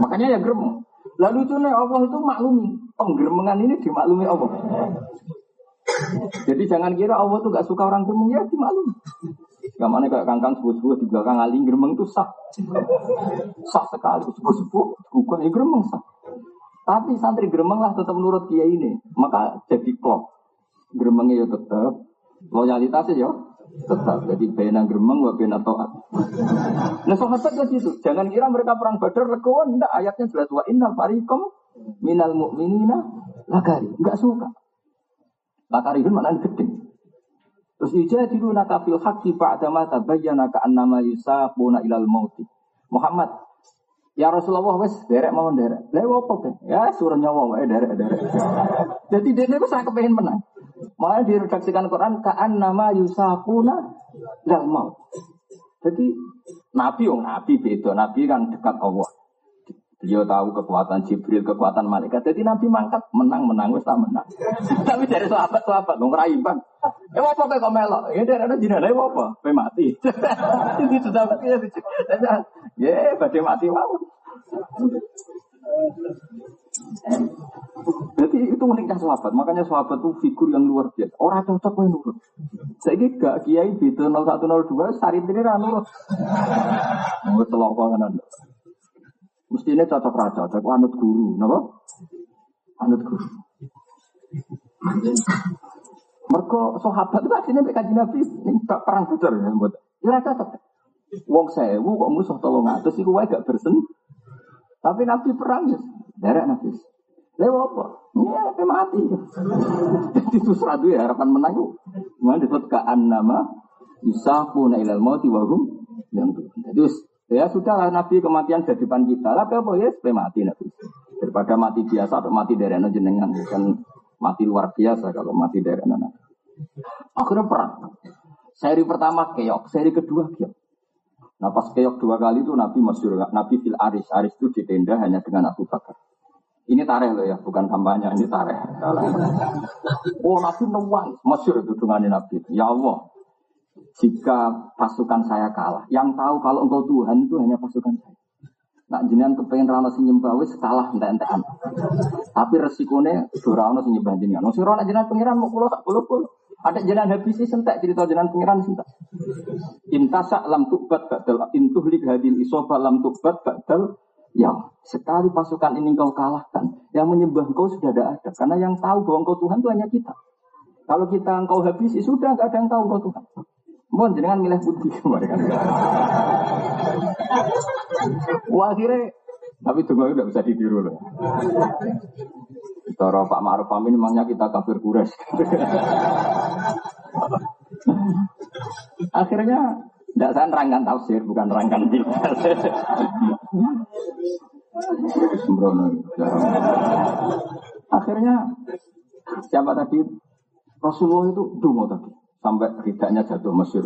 Makanya ya gremeng. Lalu itu Allah itu maklumi. Penggeremengan ini dimaklumi Allah. Jadi jangan kira Allah tuh gak suka orang gremeng ya dimaklumi. Gak mana kayak kangkang sebuah-sebuah di belakang aling gremeng itu sah. Sah sekali. Sebuah-sebuah bukan ya gremeng sah. Tapi santri gremeng lah tetap menurut kiai ini. Maka jadi klop. Gremengnya ya tetap. Loyalitasnya ya tetap jadi bena geremeng wa bena toat. Nah sahabat kan itu jangan kira mereka perang badar legowo ndak ayatnya jelas wa innal fariqam minal mu'minina lagari, enggak suka. Lagari itu mana gede. Terus ijadiluna kafil haqqi ba'da ma tabayyana ka annama yusaquna ilal mauti. Muhammad, Ya Rasulullah wes derek mau derek. Apa ke? Ya suruh nyawa wae derek derek. Jadi dia itu sangat kepengen menang. Malah diredaksikan Quran kaan nama Yusafuna dal mau. Jadi Nabi yang Nabi beda. Nabi kan dekat Allah. Beliau tahu kekuatan Jibril, kekuatan malaikat. Jadi Nabi mangkat menang menang tak menang. Tapi dari sahabat sahabat dong bang. Eh apa kayak melok? Ya dari ada jinak apa? Pe mati. Jadi sudah mati ya. Ya, badai mati wow. Jadi itu menikah sahabat, makanya sahabat itu figur yang luar biasa. Orang cocok yang nurut. Saya ini gak kiai beda 0102, sari ini nurut. Mau telok banget Mesti ini cocok raja, cocok anut guru, napa? Anut guru. Mereka sahabat itu aslinya kaji nabi ini perang besar ya buat. Ya cocok. Wong sewu kok musuh tolong atas wae gak bersen. Tapi nabi perang ya, derek nabi. Lewa apa? Ya, apa mati. Jadi itu seradu ya harapan menang itu. Mana disebut kaan nama Yusafuna ilal mauti wahum yang tuh. Jadi ya sudahlah Nabi kematian di depan kita. Tapi apa ya? Supaya mati Nabi. Daripada mati biasa atau mati dari anak jenengan. Kan mati luar biasa kalau mati dari anak. Akhirnya perang. Seri pertama keok, seri kedua keok. Nah pas keok dua kali itu Nabi masyur, Nabi fil aris, aris itu di tenda hanya dengan Abu Bakar. Ini tareh loh ya, bukan kampanye, ini tareh. Oh Nabi nangis, masyur dengan Nabi. Ya Allah, jika pasukan saya kalah, yang tahu kalau engkau Tuhan itu hanya pasukan saya. Nak jenengan kepengen rano sing nyembah wis kalah entek-entekan. Tapi resikonya ora ono sing nyembah jenengan. Wong ora jenengan pangeran mau kula sak puluh Ada jenengan habis sih sentek cerita jenengan pangeran sentek. Intasa lam tubat badal intuh lik hadil isoba lam tubat badal Ya, sekali pasukan ini kau kalahkan, yang menyembah kau sudah ada ada. Karena yang tahu bahwa engkau Tuhan itu hanya kita. Kalau kita engkau habisi, sudah nggak ada yang tahu engkau Tuhan. Mohon jangan milih putih. Wah akhirnya, tapi tunggu udah bisa ditiru loh. Cara Pak Ma'ruf Amin memangnya kita kafir kures. akhirnya tidak saya rangkan tafsir, bukan rangkan tinggal. Sembrono. Akhirnya siapa tadi? Rasulullah itu dungo tadi sampai ridaknya jatuh Mesir.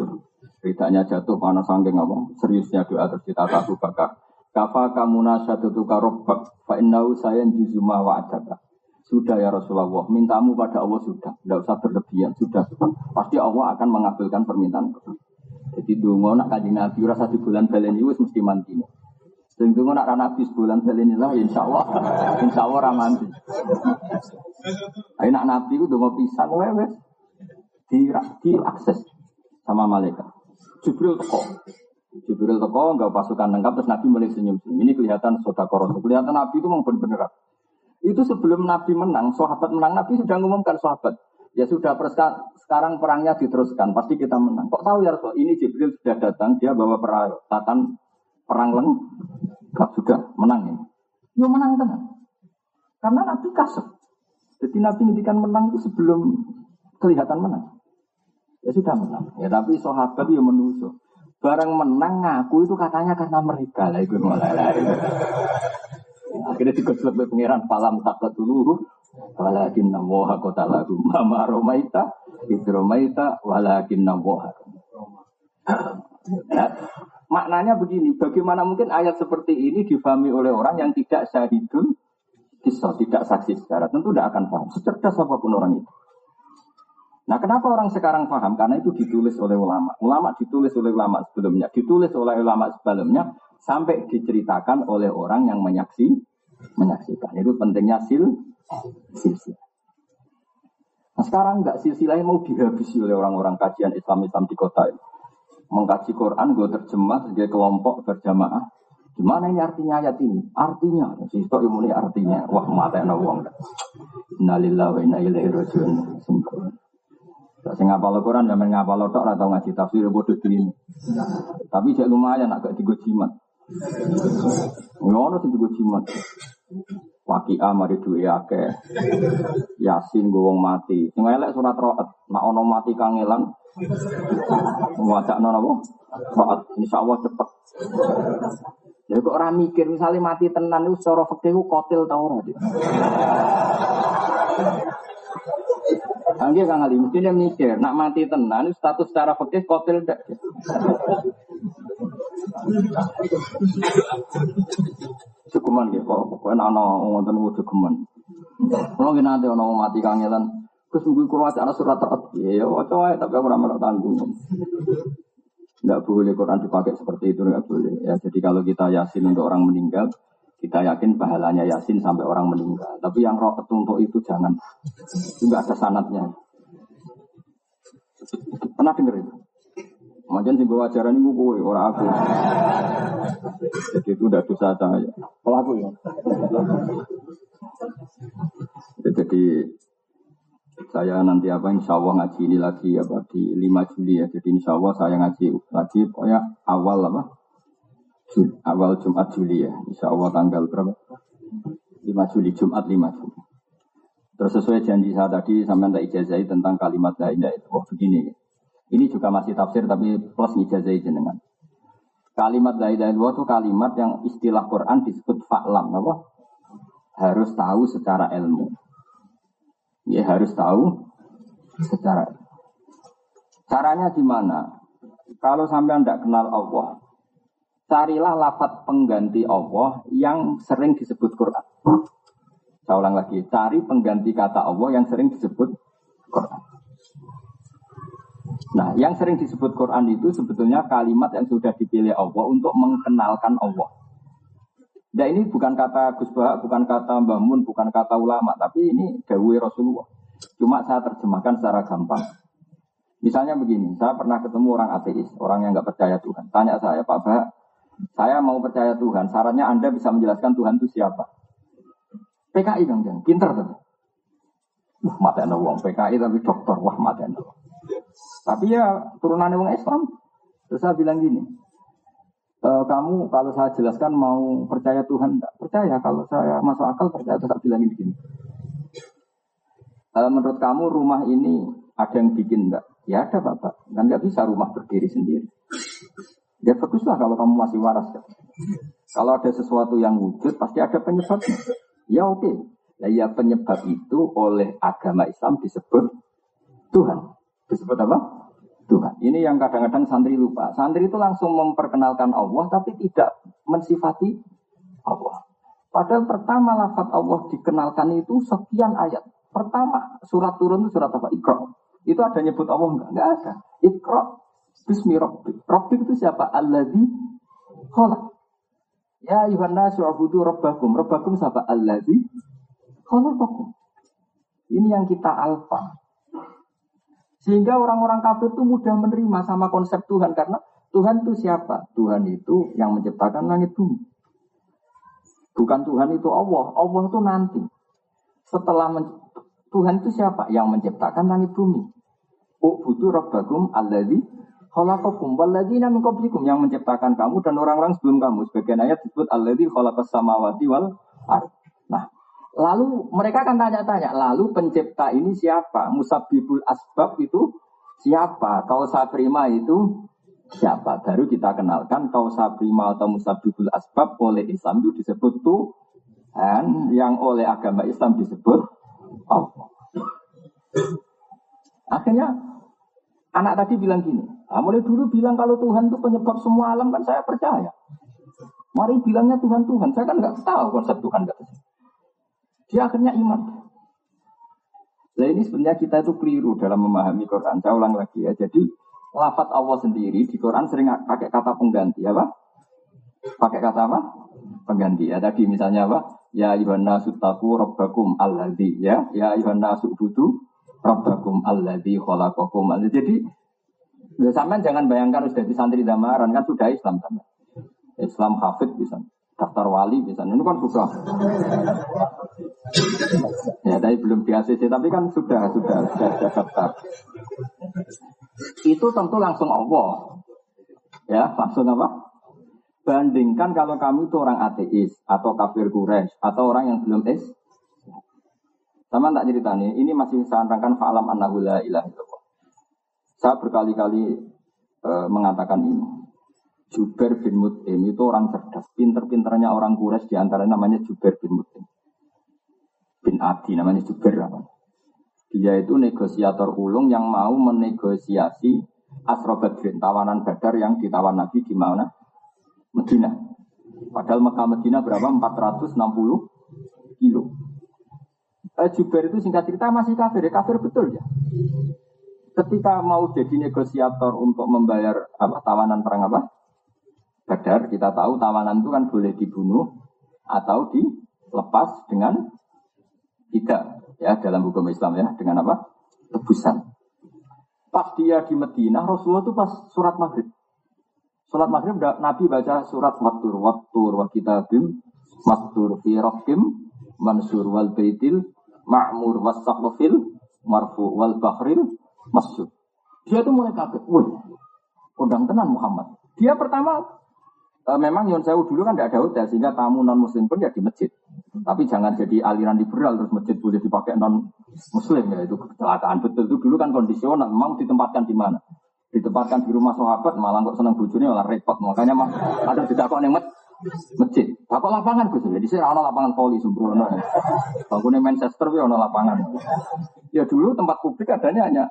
Ridaknya jatuh karena sangking apa? Seriusnya doa terus ditata Abu Bakar. Kafa kamuna syatutu karobbak fa innahu sayan juzuma wa adaka. Sudah ya Rasulullah, mintamu pada Allah sudah, tidak usah berlebihan, sudah, sudah. Pasti Allah akan mengabulkan permintaan. Jadi dungo nak kaji Nabi rasa di bulan balen itu mesti manti. Sing dungo nak Nabi sebulan balen lah insya Allah, insya Allah ramanti. Ayo nak Nabi itu dungo pisan wes di diakses sama malaikat. Jibril teko. Jibril teko nggak pasukan lengkap terus Nabi mulai senyum. Ini kelihatan sota koros. Kelihatan Nabi itu memang benar-benar. Itu sebelum Nabi menang, sahabat menang, Nabi sudah ngumumkan sahabat. Ya sudah sekarang perangnya diteruskan, pasti kita menang. Kok tahu ya Rasul? Ini Jibril sudah datang, dia bawa peralatan perang lengkap sudah menang ini. Ya menang tenang. Karena Nabi kasih. Jadi Nabi ngendikan menang itu sebelum kelihatan menang. Ya sudah menang. Ya tapi sahabat ya menusuk. Barang menang ngaku itu katanya karena mereka lah itu mulai. Akhirnya digosok oleh pangeran palam takut dulu. Walakin namoha kota lagu mama romaita idromaita walakin namoha. Ya, maknanya begini, bagaimana mungkin ayat seperti ini difahami oleh orang yang tidak syahidul kisah, tidak saksi secara tentu tidak akan paham. Secerdas apa pun orang itu. Nah kenapa orang sekarang paham? Karena itu ditulis oleh ulama. Ulama ditulis oleh ulama sebelumnya. Ditulis oleh ulama sebelumnya sampai diceritakan oleh orang yang menyaksi, menyaksikan. Itu pentingnya sil, silsilah. Nah sekarang enggak silsilahnya mau dihabisi oleh orang-orang kajian Islam-Islam di kota ini. Mengkaji Quran, gue terjemah sebagai kelompok berjamaah. Gimana ini artinya ayat ini? Artinya, si itu ini artinya. Wah, mata yang wong. Innalillahi wa inna ilaihi rajiun. Saya ngapal Al-Quran, zaman ngapal tok atau ngaji tafsir ya bodoh ini. Tapi saya lumayan agak jimat. Ngono sih tiga jimat. Wakia mari duwe akeh. Yasin gowong mati. Sing elek surat roat. Nak ono mati kangelan Wajak nona apa? Faat. Insya Allah cepet. Ya kok orang mikir misalnya mati tenan itu secara fakir itu kotil tau ora. Angge Kang Ali, mesti dia mikir, nak mati tenan status secara fakir kotil ndak. Cukuman gitu, kok pokoknya ana wonten. Kalau gini nanti orang mati kangelan, Gus mungkin kurang anak surat taat, ya wae tapi aku ramai tanggung. Tidak boleh Quran dipakai seperti itu, tidak boleh. Ya, jadi kalau kita yasin untuk orang meninggal, kita yakin pahalanya yasin sampai orang meninggal. Tapi yang roh ketuntut itu jangan. Itu nggak ada sanatnya. Pernah dengar itu? Macam sih gue ajaran ini gue, orang aku. Jadi itu udah dosa saya. Pelaku ya. Jadi saya nanti apa insya Allah ngaji ini lagi apa di 5 Juli ya. Jadi insya Allah saya ngaji lagi pokoknya awal apa? Juli, awal Jumat Juli ya. Insya Allah tanggal berapa? 5 Juli, Jumat 5 Juli. Terus sesuai janji saya tadi sampai tak ijazahi tentang kalimat la ilaha Oh begini. Ini juga masih tafsir tapi plus ijazahi jenengan. Kalimat la ilaha itu kalimat yang istilah Quran disebut fa'lam apa? Harus tahu secara ilmu. Ya harus tahu secara Caranya gimana? Kalau sampai tidak kenal Allah, carilah lafat pengganti Allah yang sering disebut Quran. Saya ulang lagi, cari pengganti kata Allah yang sering disebut Quran. Nah, yang sering disebut Quran itu sebetulnya kalimat yang sudah dipilih Allah untuk mengenalkan Allah. Nah ini bukan kata Gus Bahak, bukan kata Mbah Mun, bukan kata ulama, tapi ini Dawe Rasulullah. Cuma saya terjemahkan secara gampang. Misalnya begini, saya pernah ketemu orang ateis, orang yang nggak percaya Tuhan. Tanya saya, Pak Bahak, saya mau percaya Tuhan, syaratnya Anda bisa menjelaskan Tuhan itu siapa? PKI Kang Jang, pinter tuh. Wah, mati wong PKI tapi dokter, wah mati Tapi ya turunannya wong Islam. Terus saya bilang gini, e, kamu kalau saya jelaskan mau percaya Tuhan enggak? Percaya kalau saya masuk akal percaya tetap bilang begini. E, menurut kamu rumah ini ada yang bikin enggak? Ya ada bapak, kan nggak bisa rumah berdiri sendiri. Ya baguslah kalau kamu masih waras. Ya. Kalau ada sesuatu yang wujud pasti ada penyebabnya. Ya oke. Okay. Ya penyebab itu oleh agama Islam disebut Tuhan. Disebut apa? Tuhan. Ini yang kadang-kadang santri lupa. Santri itu langsung memperkenalkan Allah tapi tidak mensifati Allah. Padahal pertama lafaz Allah dikenalkan itu sekian ayat. Pertama surat turun itu surat apa? Iqra. Itu ada nyebut Allah enggak? Enggak ada. Iqra bismi rabbik. Rabbik itu siapa? Alladzi khalaq. Ya ayuhan nasu abudu rabbakum. Rabbakum siapa? Alladzi khalaqakum. Ini yang kita alfa. Sehingga orang-orang kafir itu mudah menerima sama konsep Tuhan karena Tuhan itu siapa? Tuhan itu yang menciptakan langit bumi. Bukan Tuhan itu Allah. Allah itu nanti. Setelah Tuhan itu siapa? Yang menciptakan langit bumi. Ubudu rabbakum alladzi khalaqakum walladzina min qablikum yang menciptakan kamu dan orang-orang sebelum kamu. Sebagian ayat disebut alladzi khalaqas samawati wal ard. Lalu mereka akan tanya-tanya, lalu pencipta ini siapa? Musabibul asbab itu siapa? Kausa prima itu siapa? Baru kita kenalkan kausa prima atau musabibul asbab oleh Islam itu disebut Tuhan, yang oleh agama Islam disebut Allah. Akhirnya anak tadi bilang gini, ah, mulai dulu bilang kalau Tuhan itu penyebab semua alam kan saya percaya. Mari bilangnya Tuhan Tuhan, saya kan nggak tahu konsep Tuhan kata dia akhirnya iman. Nah ini sebenarnya kita itu keliru dalam memahami Quran. Saya ulang lagi ya. Jadi lafat Allah sendiri di Quran sering pakai kata pengganti apa? Pakai kata apa? Pengganti ya. Tadi misalnya apa? Ya Yohana sutaku robbakum alladhi ya. Ya Yohana subudu robbakum alladhi khalaqakum. Jadi ya, jangan bayangkan sudah di santri damaran kan sudah Islam sama. Islam hafid bisa daftar wali misalnya ini kan sudah. Ya tapi belum di ACC tapi kan sudah sudah sudah, sudah daftar. Itu tentu langsung Allah. Ya langsung apa? Bandingkan kalau kamu itu orang ateis atau kafir Quraisy atau orang yang belum es sama tak cerita nih ini masih saya terangkan fa'alam annahu la Saya berkali-kali e, mengatakan ini. Jubair bin Mut'im itu orang cerdas. Pinter-pinternya orang Quraisy di antara namanya Jubair bin Mut'im. Bin Adi namanya Jubair. Dia itu negosiator ulung yang mau menegosiasi Asro Badrin, tawanan Badar yang ditawan Nabi di mana? Medina. Padahal Mekah Medina berapa? 460 kilo. Eh, Jubair itu singkat cerita masih kafir, ya kafir betul ya ketika mau jadi negosiator untuk membayar apa tawanan perang apa? Badar, kita tahu tawanan itu kan boleh dibunuh atau dilepas dengan tidak ya dalam hukum Islam ya dengan apa? tebusan. Pas dia di Madinah, Rasulullah itu pas surat maghrib. Surat maghrib Nabi baca surat Wattur, Wattur wa kitabim, Mastur fi Mansur wal baitil, Ma'mur was marfu wal bahril, masuk. Dia tuh mulai kaget. Wih, undang tenan Muhammad. Dia pertama e, memang Yon Sewu dulu kan tidak ada hotel sehingga tamu non muslim pun ya di masjid. Tapi jangan jadi aliran liberal terus masjid boleh dipakai non muslim ya itu kecelakaan betul itu dulu kan kondisional. Memang ditempatkan di mana? Ditempatkan di rumah sahabat malah kok senang bujurnya malah repot. Makanya mah ada tidak kok nemet masjid. Bapak lapangan Gus. Jadi saya ada lapangan poli sembrono. Bangunnya Manchester ya ada lapangan. Ya dulu tempat publik adanya hanya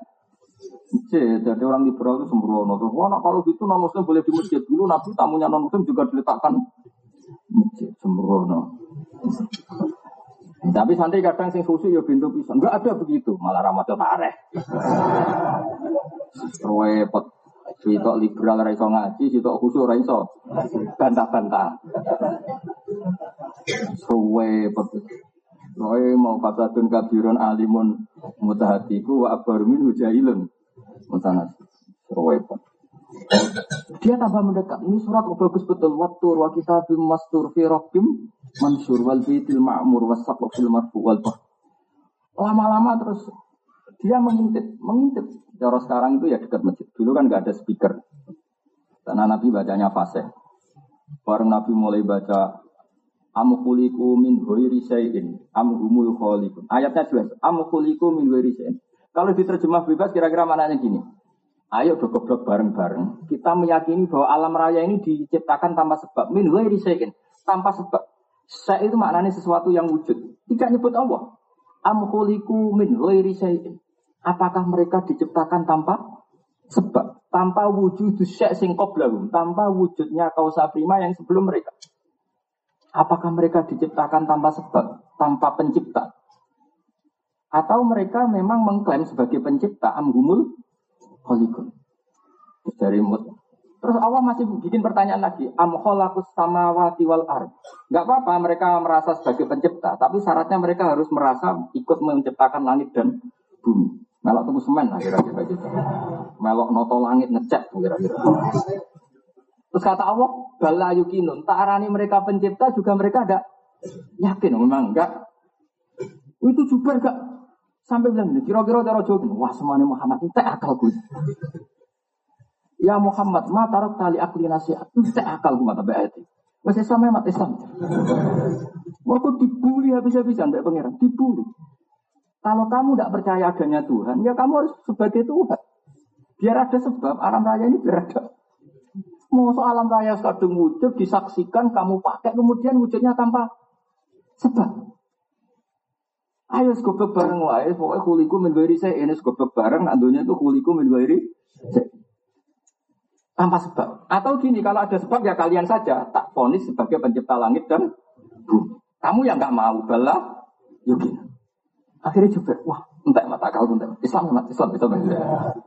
Jadi orang liberal itu sembrono. Wah, nah, kalau gitu non muslim boleh di masjid dulu. Nabi tamunya non muslim juga diletakkan masjid sembrono. Tapi santri kadang sing susu ya pintu pisang. Enggak ada begitu. Malah ramadhan tareh. Repot. Sitok liberal raiso ngaji, sitok khusyuk raiso bantah-bantah. Repot. Roy mau fasadun kabirun alimun mutahatiku wa abarmin hujailun. Mutanas. Repot. Dia tambah mendekat. Ini surat bagus betul. Wattur wa kitabim mastur fi rokim mansur wal bitil ma'mur wa fil marfu wal. Lama-lama terus dia mengintip, mengintip. Cara sekarang itu ya dekat masjid. Dulu kan nggak ada speaker. Karena Nabi bacanya fase. Bareng Nabi mulai baca Amkuliku min ghairi syai'in amhumul khaliqun. Ayatnya jelas, amkuliku min ghairi syai'in. Kalau diterjemah bebas kira-kira mananya gini. Ayo goblok bareng-bareng. Kita meyakini bahwa alam raya ini diciptakan tanpa sebab. Min ghairi syai'in. Tanpa sebab. Syai' itu maknanya sesuatu yang wujud. Tidak nyebut Allah. Amkuliku min ghairi syai'in. Apakah mereka diciptakan tanpa sebab? Tanpa wujud syai' sing qoblahum. Tanpa wujudnya kausa prima yang sebelum mereka. Apakah mereka diciptakan tanpa sebab, tanpa pencipta? Atau mereka memang mengklaim sebagai pencipta amgumul kholikun. Dari mut. Terus Allah masih bikin pertanyaan lagi. Am kholakus samawati wal ard. Gak apa-apa mereka merasa sebagai pencipta. Tapi syaratnya mereka harus merasa ikut menciptakan langit dan bumi. Melok tunggu semen lah kira-kira gitu. Melok noto langit ngecek kira-kira. Terus kata Allah, bala yukinun. Tak arani mereka pencipta juga mereka ada yakin. Memang enggak. Itu juga enggak. Sampai bilang ini, kira-kira cara jawab wah semuanya Muhammad itu gue. Ya Muhammad, ma tarak tali akli nasihat, itu akal gue mata bayat. Masih sama mati Islam. Waktu dibully habis-habisan sampai pangeran, dibully. Kalau kamu tidak percaya adanya Tuhan, ya kamu harus sebagai Tuhan. Biar ada sebab, alam raya ini biar ada. Mau alam raya kadung wujud, disaksikan, kamu pakai, kemudian wujudnya tanpa sebab. Ayo goblok bareng wae, pokoknya kuliku min saya ini goblok bareng, nandunya itu kuliku min tanpa sebab. Atau gini, kalau ada sebab ya kalian saja tak fonis sebagai pencipta langit dan bumi. Kamu yang nggak mau bala, yuk ya Akhirnya juga, wah, entah mata kau entah Islam, Islam, Islam, Islam.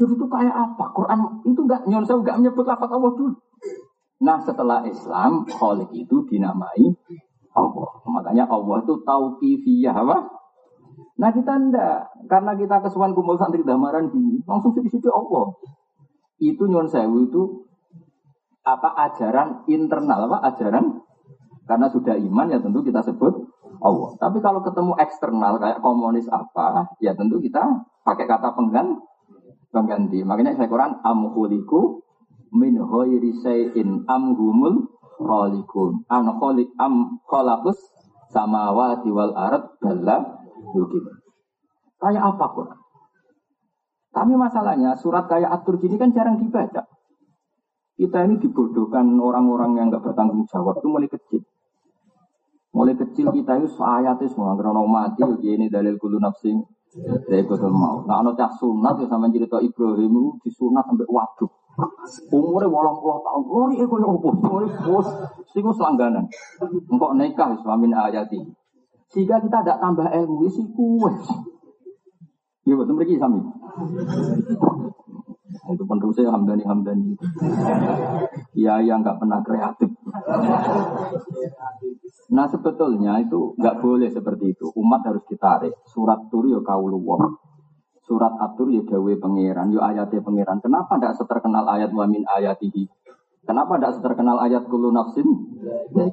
Jadi itu kayak apa? Quran itu nggak nyonsel nggak menyebut lafaz Allah dulu. Nah setelah Islam, Kholik itu dinamai Allah. Makanya Allah itu tauqifiyah apa? Nah kita ndak, karena kita kesuwan kumpul santri damaran gini, langsung di situ Allah. Itu sewu itu apa ajaran internal apa ajaran karena sudah iman ya tentu kita sebut Allah. Tapi kalau ketemu eksternal kayak komunis apa, ya tentu kita pakai kata penggan pengganti. Makanya saya Quran amhuliku min ghairi sayyin amhumul khaliqun. An khaliq am khalaqus samawati wal ard balla yukin. Kayak apa Quran? Tapi masalahnya surat kayak atur gini kan jarang dibaca. Kita ini dibodohkan orang-orang yang nggak bertanggung jawab itu mulai kecil. Mulai kecil kita itu ayatnya semua karena mati, ini dalil kulu nafsing. Saya ikut mau. Nah, anak cah sunat ya sama cerita Ibrahim itu disunat sampai waduk. Umurnya walang puluh tahun. Lori ego ya opo. Lori bos. Siku selangganan. Engkau nikah suamin ayati. Sehingga kita tidak tambah ilmu. Si kue. Ya betul mereka sami. Itu penerusnya Hamdani Hamdani. Iya yang nggak pernah kreatif. Nah sebetulnya itu nggak boleh seperti itu. Umat harus ditarik. Surat tur ya kauluwah. Surat atur ya dawe pangeran, ya ayatnya pangeran. Kenapa tidak seterkenal ayat wamin ayatihi? Kenapa tidak seterkenal ayat kulu nafsin? Ya.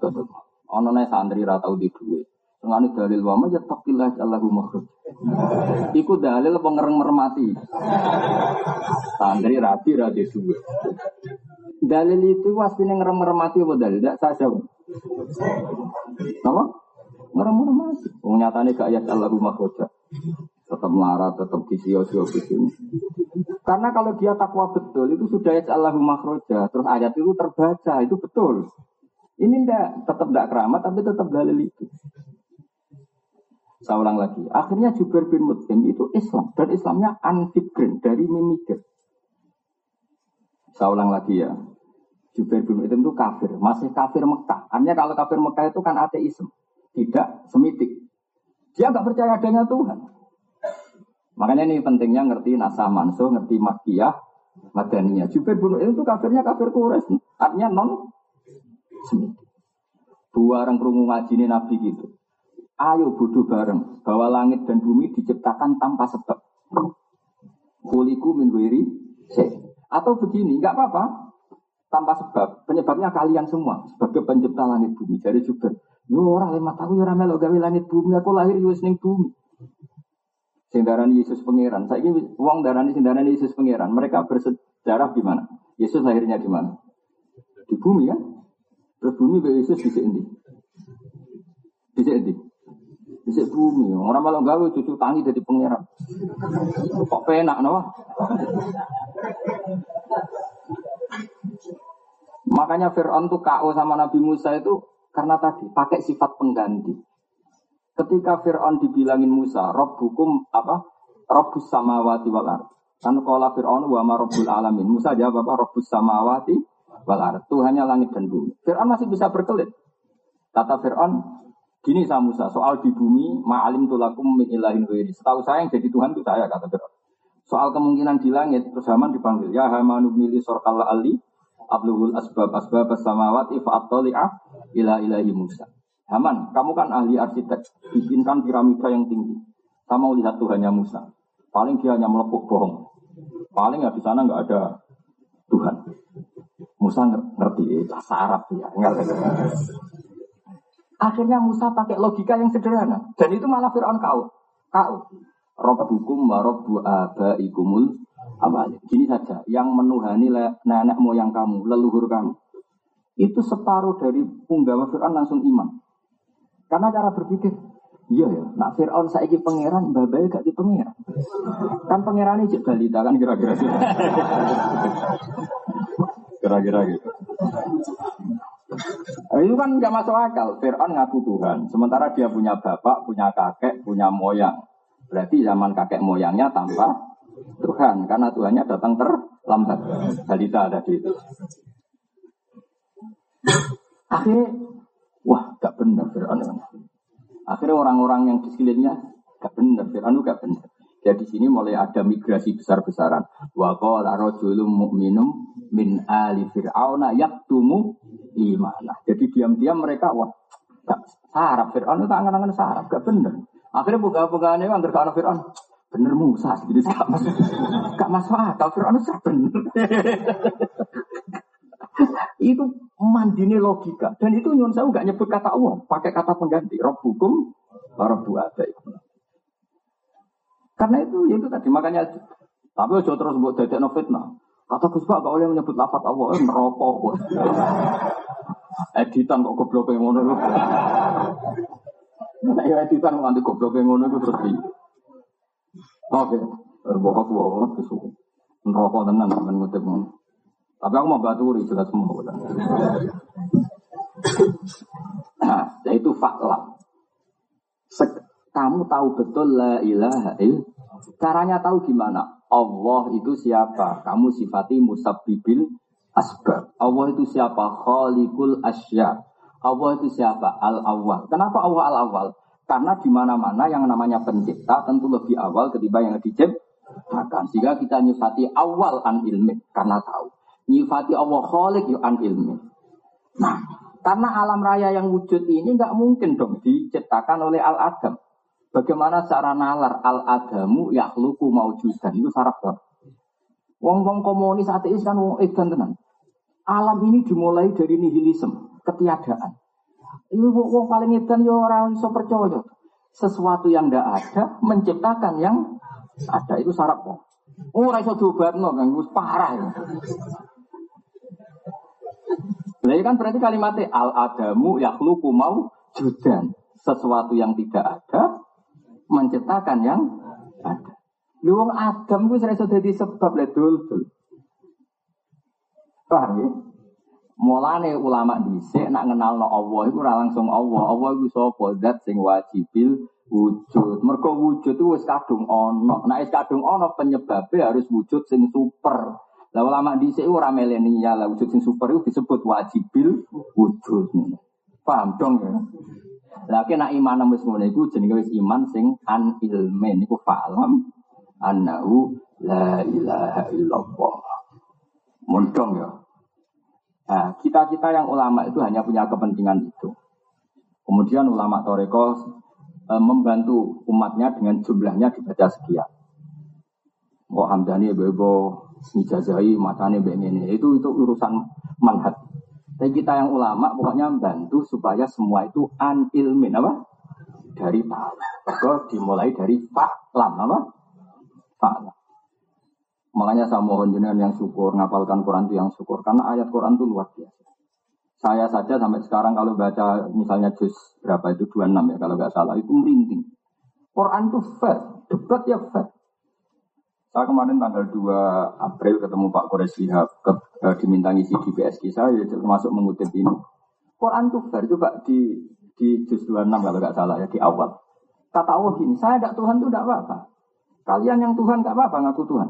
Ono santri ratau di duwe. Ngani dalil wama ya taqilah Allahu makhluk. Iku dalil pengereng mermati. Santri rapi rapi duwe. Dalil itu wasine ngerem mermati apa dalil? Tidak saya jawab. Apa? Ngerem mermati. Nyatane gak ayat Allahu makhluk tetap melarat, tetap disio-sio begini. Karena kalau dia takwa betul, itu sudah ya Allahu makroja. Terus ayat itu terbaca, itu betul. Ini ndak, tetap tidak keramat, tapi tetap dalil itu. Saya ulang lagi. Akhirnya Jubair bin Mut'im itu Islam. Dan Islamnya anfikrin, dari memikir. Saya ulang lagi ya. Jubair bin Mut'im itu kafir. Masih kafir Mekah. Artinya kalau kafir Mekah itu kan ateisme. Tidak semitik. Dia nggak percaya adanya Tuhan. Makanya ini pentingnya ngerti nasah manso, ngerti makiyah, madaniyah. Jubair bin itu kafirnya kafir Quraisy, artinya non semit. Dua orang ngaji ini Nabi gitu. Ayo bodoh bareng bahwa langit dan bumi diciptakan tanpa sebab. Kuliku min Atau begini, nggak apa-apa. Tanpa sebab. Penyebabnya kalian semua sebagai pencipta langit bumi. Dari Jubair. Yo orang lima tahun yo ramelo gawe langit bumi. Aku lahir yo ning bumi. Sing Yesus pangeran. Saya uang darani sing Yesus pangeran. Mereka bersejarah di mana? Yesus lahirnya di mana? Di bumi kan? Terus bumi Yesus di sini. Di sini. Sini bumi. Orang malah gawe cucu tangi dari pangeran. Kok penak no? Makanya Fir'aun tuh KO sama Nabi Musa itu karena tadi pakai sifat pengganti. Ketika Fir'aun dibilangin Musa, Rob hukum apa? Robbus samawati wal ard. Kan kala Fir'aun wa ma robbul alamin. Musa jawab apa? Robbus samawati wal ard. Tuhannya langit dan bumi. Fir'aun masih bisa berkelit. Kata Fir'aun, gini sama Musa, soal di bumi, ma'alim tulakum min ilahin wiri. Setahu saya yang jadi Tuhan itu saya, kata Fir'aun. Soal kemungkinan di langit, terus Haman dipanggil, ya Haman nubnili sorkalla ali, abluhul asbab asbab samawati fa'attali'ah ila ilahi Musa. Haman, kamu kan ahli arsitek, bikinkan piramida yang tinggi. Saya mau lihat Tuhannya Musa. Paling dia hanya melepuk bohong. Paling ya di sana nggak ada Tuhan. Musa ngerti eh, bahasa Arab ya, Akhirnya Musa pakai logika yang sederhana. Dan itu malah Fir'aun kau. Kau. Rabbukum wa rabbu abaikumul awal. Gini saja, yang menuhani nenek moyang kamu, leluhur kamu. Itu separuh dari punggawa Fir'aun langsung iman. Karena cara berpikir, iya ya, nak Fir'aun saiki pangeran, babai gak di pangeran. Kan pangeran ini balita kan kira-kira. Kira-kira gitu. Nah, itu kan gak masuk akal. Fir'aun ngaku Tuhan. Sementara dia punya bapak, punya kakek, punya moyang. Berarti zaman kakek moyangnya tanpa Tuhan. Karena Tuhannya datang terlambat. Balita tadi itu. Akhirnya Wah, gak benar Fir'aun. Akhirnya orang-orang yang di sekelilingnya gak benar, Fir'aun gak benar. Jadi sini mulai ada migrasi besar-besaran. Wa qala rajulun mu'minum min ali fir'auna yaktumu imanah. Jadi diam-diam mereka wah gak sarap Fir'aun itu angan-angan sarap, gak benar. Akhirnya buka-bukaan itu anggar ke Fir'aun. Bener Musa, jadi gak masuk, gak masuk akal. Fir'aun itu bener. itu mandine logika dan itu nyun saya nggak nyebut kata Allah pakai kata pengganti rob hukum rob itu karena itu ya itu tadi makanya tapi ojo terus buat dadek no fitnah kata Gus Pak oleh menyebut lafat Allah eh, merokok editan kok goblok yang ngono nah, ya editan nanti goblok yang ngono itu terus oke Bohong bohong kesuwen. Neraka tenan men ngutip Tapi aku mau baturi jelas semua. Nah, itu faklam. Kamu tahu betul la ilaha illallah. Caranya tahu gimana? Allah itu siapa? Kamu sifati musabbibil asbab. Allah itu siapa? Khalikul asya. Allah itu siapa? Al-awwal. Kenapa Allah al-awwal? Karena di mana-mana yang namanya pencipta tentu lebih awal ketimbang yang diciptakan. Sehingga kita nyifati awal an ilmi karena tahu. Nyifati Allah khalik an ilmi. Nah, karena alam raya yang wujud ini nggak mungkin dong diciptakan oleh al-adam. Bagaimana cara nalar al-adamu yakhluku maujudan itu saraf Wong-wong komunis ateis kan wong edan tenan. Alam ini dimulai dari nihilisme, ketiadaan. Ini wong paling edan ya orang iso percaya. Sesuatu yang tidak ada menciptakan yang ada itu sarap kok. Oh, ora iso diobatno kan parah ya. Lah kan berarti kalimatnya al adamu yakhluqu mau judan. Sesuatu yang tidak ada menciptakan yang ada. Lu Adam gue serasa jadi sebab le dul dul. Paham ya? Mulane ulama dhisik nak ngenal no Allah iku ora langsung Allah. Allah iku sapa? Zat sing wajibil wujud. Mergo wujud itu wis kadung ana. Nek wis kadung penyebabnya harus wujud sing super. Lah ulama dhisik ora ya lah wujud sing super itu disebut wajibil wujud. Paham dong ya? Lah nak iman wis ngono iku jenenge wis iman sing an ilmen iku falam annahu la ilaha illallah. Mundong ya. Nah, kita-kita yang ulama itu hanya punya kepentingan itu. Kemudian ulama Toreko e, membantu umatnya dengan jumlahnya dibaca sekian. Kok Hamdani bebo mijazai matane begini itu itu urusan manhat. Tapi kita yang ulama pokoknya membantu supaya semua itu an ilmin apa? Dari tahu. Maka dimulai dari faklam apa? Faklam. Makanya saya mohon jenengan yang syukur, ngapalkan Quran itu yang syukur. Karena ayat Quran itu luar biasa. Saya saja sampai sekarang kalau baca misalnya juz berapa itu 26 ya kalau nggak salah itu merinding. Quran itu fair, debat ya fair. Saya kemarin tanggal 2 April ketemu Pak Kores Lihab, ke, eh, diminta ngisi di BSK saya, ya, termasuk mengutip ini. Quran itu fair, coba di di juz 26 kalau nggak salah ya, di awal. Kata Allah gini, saya tidak Tuhan itu tidak apa-apa. Kalian yang Tuhan nggak apa-apa, ngaku Tuhan.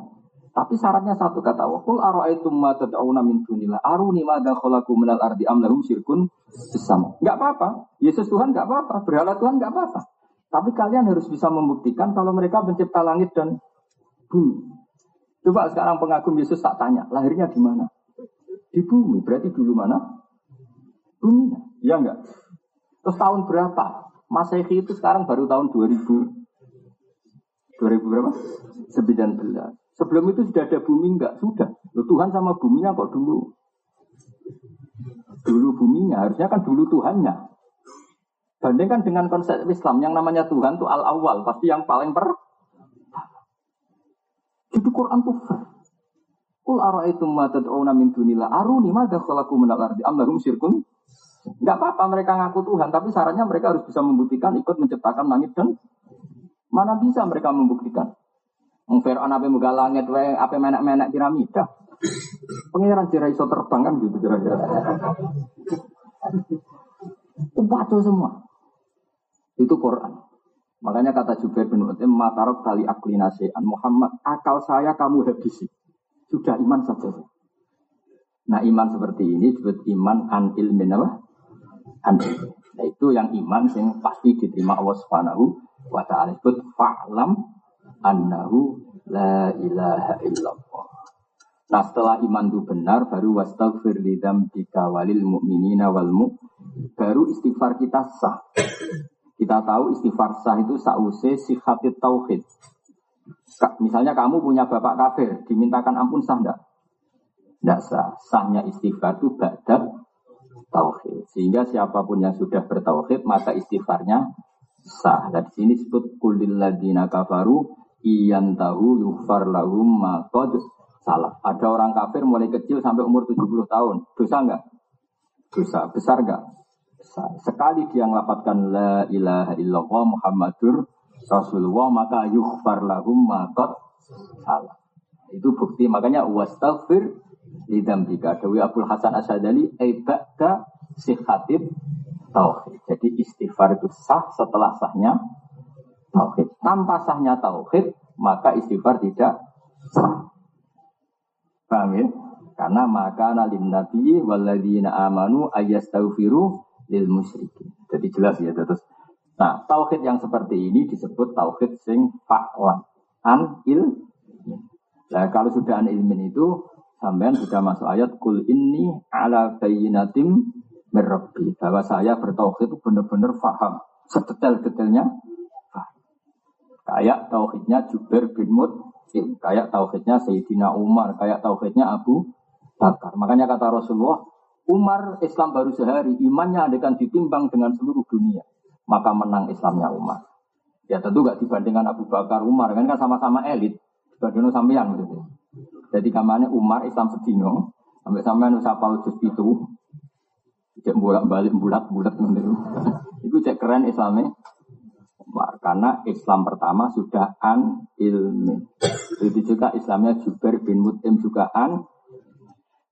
Tapi syaratnya satu kata Allah. Qul ara'aitum ma tad'una min dunillah aruni ma khalaqu minal ardi am lahum syirkun bersama. Enggak apa-apa. Yesus Tuhan enggak apa-apa, berhala Tuhan enggak apa-apa. Tapi kalian harus bisa membuktikan kalau mereka mencipta langit dan bumi. Coba sekarang pengagum Yesus tak tanya, lahirnya di mana? Di bumi. Berarti dulu mana? Buminya. Iya enggak? Terus tahun berapa? Masehi itu sekarang baru tahun 2000 2000 berapa? 19. Sebelum itu sudah ada bumi enggak? Sudah. Loh, Tuhan sama buminya kok dulu? Dulu buminya, harusnya kan dulu Tuhannya. Bandingkan dengan konsep Islam yang namanya Tuhan itu al-awwal, pasti yang paling per. Quran tuh Kul ara'aitum ma tad'una min dunillah aruni madza khalaqu min al-ardi am lahum syirkun? Enggak apa-apa mereka ngaku Tuhan, tapi syaratnya mereka harus bisa membuktikan ikut menciptakan langit dan mana bisa mereka membuktikan? Wong Fir'aun apa muga langit wae apa menak-menak piramida. Pengiran jira iso terbang kan gitu kira-kira. Waduh semua. Itu Quran. Makanya kata Jubair bin Utim, matarok tali akli nasihan. Muhammad, akal saya kamu habisi. Sudah iman saja. Nah iman seperti ini disebut iman an ilmin apa? An Nah itu yang iman yang pasti diterima Allah Subhanahu wa taala. Disebut fa'lam annahu la ilaha illallah. Nah setelah iman itu benar baru wastaghfir lidam bika walil mu'minina wal mu baru istighfar kita sah. Kita tahu istighfar sah itu sause sihatit tauhid. Misalnya kamu punya bapak kafir, dimintakan ampun sah enggak? Enggak sah. Sahnya istighfar itu badat tauhid. Sehingga siapa pun yang sudah bertauhid maka istighfarnya sah. Dan di sini disebut kulil ladina kafaru iyan tahu yufar lahum makod salah. Ada orang kafir mulai kecil sampai umur 70 tahun. Dosa enggak? Dosa. Besar enggak? Sekali dia melapatkan la ilaha illallah Muhammadur Rasulullah maka yufar lahum makod salah. Itu bukti makanya wastaghfir lidambika. Dewi Abdul Hasan Asyadali ebaka sihatib tauhid. Jadi istighfar itu sah setelah sahnya tauhid. Tanpa sahnya tauhid, maka istighfar tidak sah. Paham ya? Karena maka nalim nabi waladina amanu ayastaghfiru lil musyrikin. Jadi jelas ya terus. Nah, tauhid yang seperti ini disebut tauhid sing fa'lan an il. Nah, kalau sudah an ilmin itu sampean sudah masuk ayat kul ini ala bayyinatim merabbi bahwa saya bertauhid itu benar-benar faham sedetail-detailnya kayak tauhidnya Jubair bin Mut'im kayak tauhidnya Sayyidina Umar kayak tauhidnya Abu Bakar makanya kata Rasulullah Umar Islam baru sehari imannya akan ditimbang dengan seluruh dunia maka menang Islamnya Umar ya tentu gak dibandingkan Abu Bakar Umar kan kan sama-sama elit dibandingkan sampean gitu jadi kamarnya Umar Islam sedino sampai sampai nusapal juz itu cek bolak balik bulat bulat itu cek keren Islamnya karena Islam pertama sudah an ilmi. Itu juga Islamnya Jubair bin Mutim juga an.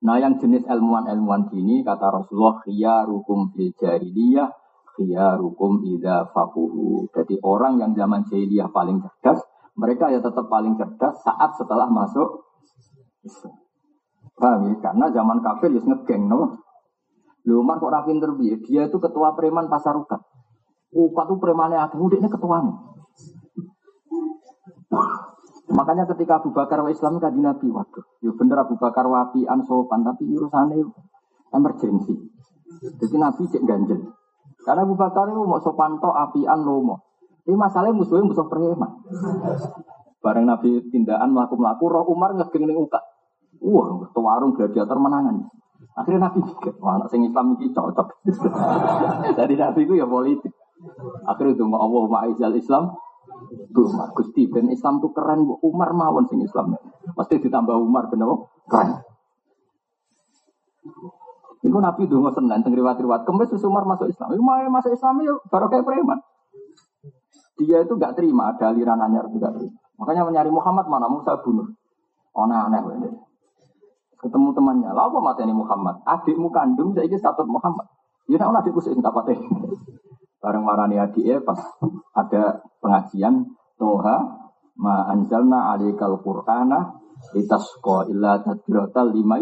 Nah yang jenis ilmuwan-ilmuwan gini kata Rasulullah khiyarukum fil jahiliyah khiyarukum idza fakuhu. Jadi orang yang zaman jahiliyah paling cerdas, mereka ya tetap paling cerdas saat setelah masuk Islam. Ya? Karena zaman kafir ya ngegeng, no? Lu kok rapin terbiye? Dia itu ketua preman pasar ukat. Upat tuh premannya agak ini ketuanya. Makanya ketika Abu Bakar wa Islam kaji Nabi, waduh, ya bener Abu Bakar wapi sopan, tapi urusannya emergensi. Jadi Nabi cek ganjel. Karena Abu Bakar itu mau sopan to apian lomo. Ini masalahnya musuhnya musuh preman. Bareng Nabi tindakan melaku melaku, Roh Umar ngegeng ning uka. Wah, warung gladiator menangan. Akhirnya Nabi mikir, wah anak sing Islam ini cocok. Jadi Nabi itu ya politik. Akhirnya itu Allah ma'izal Islam. Umar, Gusti ben Islam tuh keren, Umar mawon sing Islam. Pasti ditambah Umar bener keren. Iku Nabi dungo senen teng riwayat-riwayat. Kemis Umar masuk Islam. Iku mau masuk Islam ya baru kayak preman. Dia itu gak terima ada aliran anyar juga terima. Makanya mencari Muhammad mana Musa bunuh. Aneh-aneh Ketemu temannya, lah apa mati ini Muhammad? Adikmu kandung saya ini status Muhammad. Ya nak adikku sih tak Bareng marani adiknya pas ada pengajian Toha ma anjalna alikal qur'ana litasqa illa tadbiratal limai.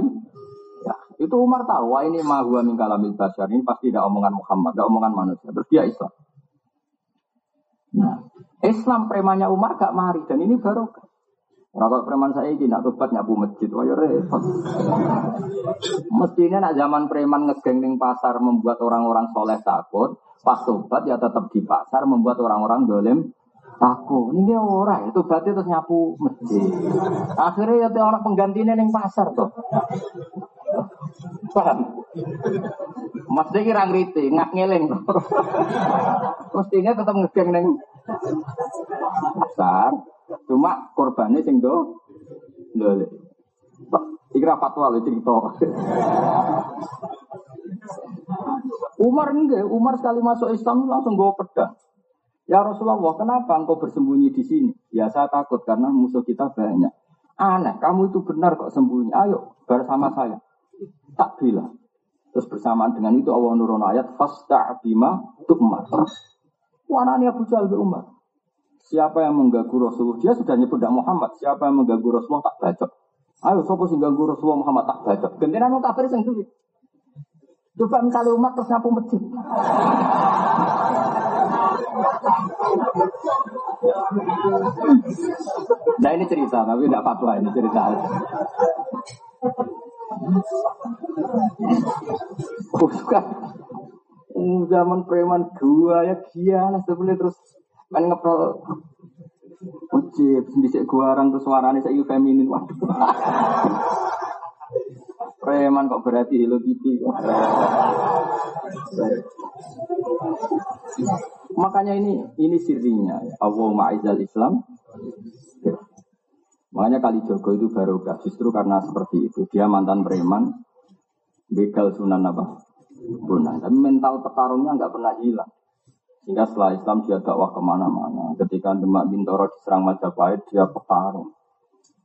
Ya itu Umar tahu wah ini ma huwa min kalamil ini pasti tidak omongan Muhammad tidak omongan manusia terus dia Islam. Nah Islam premannya Umar gak mari dan ini baru Orang kalau preman saya ini nak tobat nyapu masjid, wah ya repot. Mestinya nak zaman preman ngegeng ning pasar membuat orang-orang soleh takut, Pas tobat ya tetap di pasar membuat orang-orang dolim takut. Ini orang itu berarti terus nyapu masjid. Akhirnya ya orang penggantinya neng pasar tuh. Paham? Mesti kira ngerti, ngak ngeleng. Mestinya tetap ngegeng neng pasar. Cuma korbannya sing do, dolim. Ikra fatwa lho cerita. Umar enggak, Umar sekali masuk Islam langsung bawa pedang. Ya Rasulullah, kenapa engkau bersembunyi di sini? Ya saya takut karena musuh kita banyak. Aneh, kamu itu benar kok sembunyi. Ayo bersama saya. Tak bilang. Terus bersamaan dengan itu Allah nurun ayat fasta bima tukmar. Wanani Abu Jahal Umar. Siapa yang mengganggu Rasulullah? Dia sudah nyebut Muhammad. Siapa yang mengganggu Rasulullah tak baca. Ayo sopo sing ganggu Rasulullah Muhammad tak baca. Gentenan wong kafir sing. Coba misalnya umat terus nyapu masjid. Nah ini cerita, tapi tidak fatwa ini cerita. Bukan. Zaman preman dua ya gila sebelum terus main ngepel Ujib, bisa gua orang tuh suaranya saya feminin. Preman kok berarti Kitty kok. Makanya ini ini sirinya ya. Allah ma'izal Islam. Ya. Makanya kali Jogo itu barokah justru karena seperti itu. Dia mantan preman, begal sunan apa? Bunah. Tapi mental petarungnya nggak pernah hilang. Sehingga setelah Islam dia dakwah ke mana-mana. Ketika Demak Bintoro diserang Majapahit, dia petarung.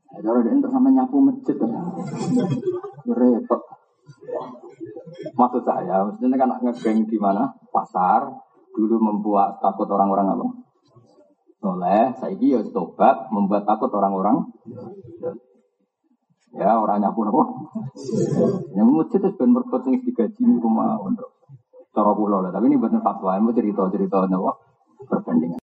Kalau dia terus sama nyapu masjid, repot. Maksud saya, maksudnya kan ngegeng di mana? Pasar, dulu membuat takut orang-orang apa? Soleh, saya ya tobat, membuat takut orang-orang. Ya, orang nyapu apa? Yang masjid itu benar berbuat yang digaji di rumah untuk cara kula tapi ini bukan fatwa, ini cerita-cerita nyawa perbandingan.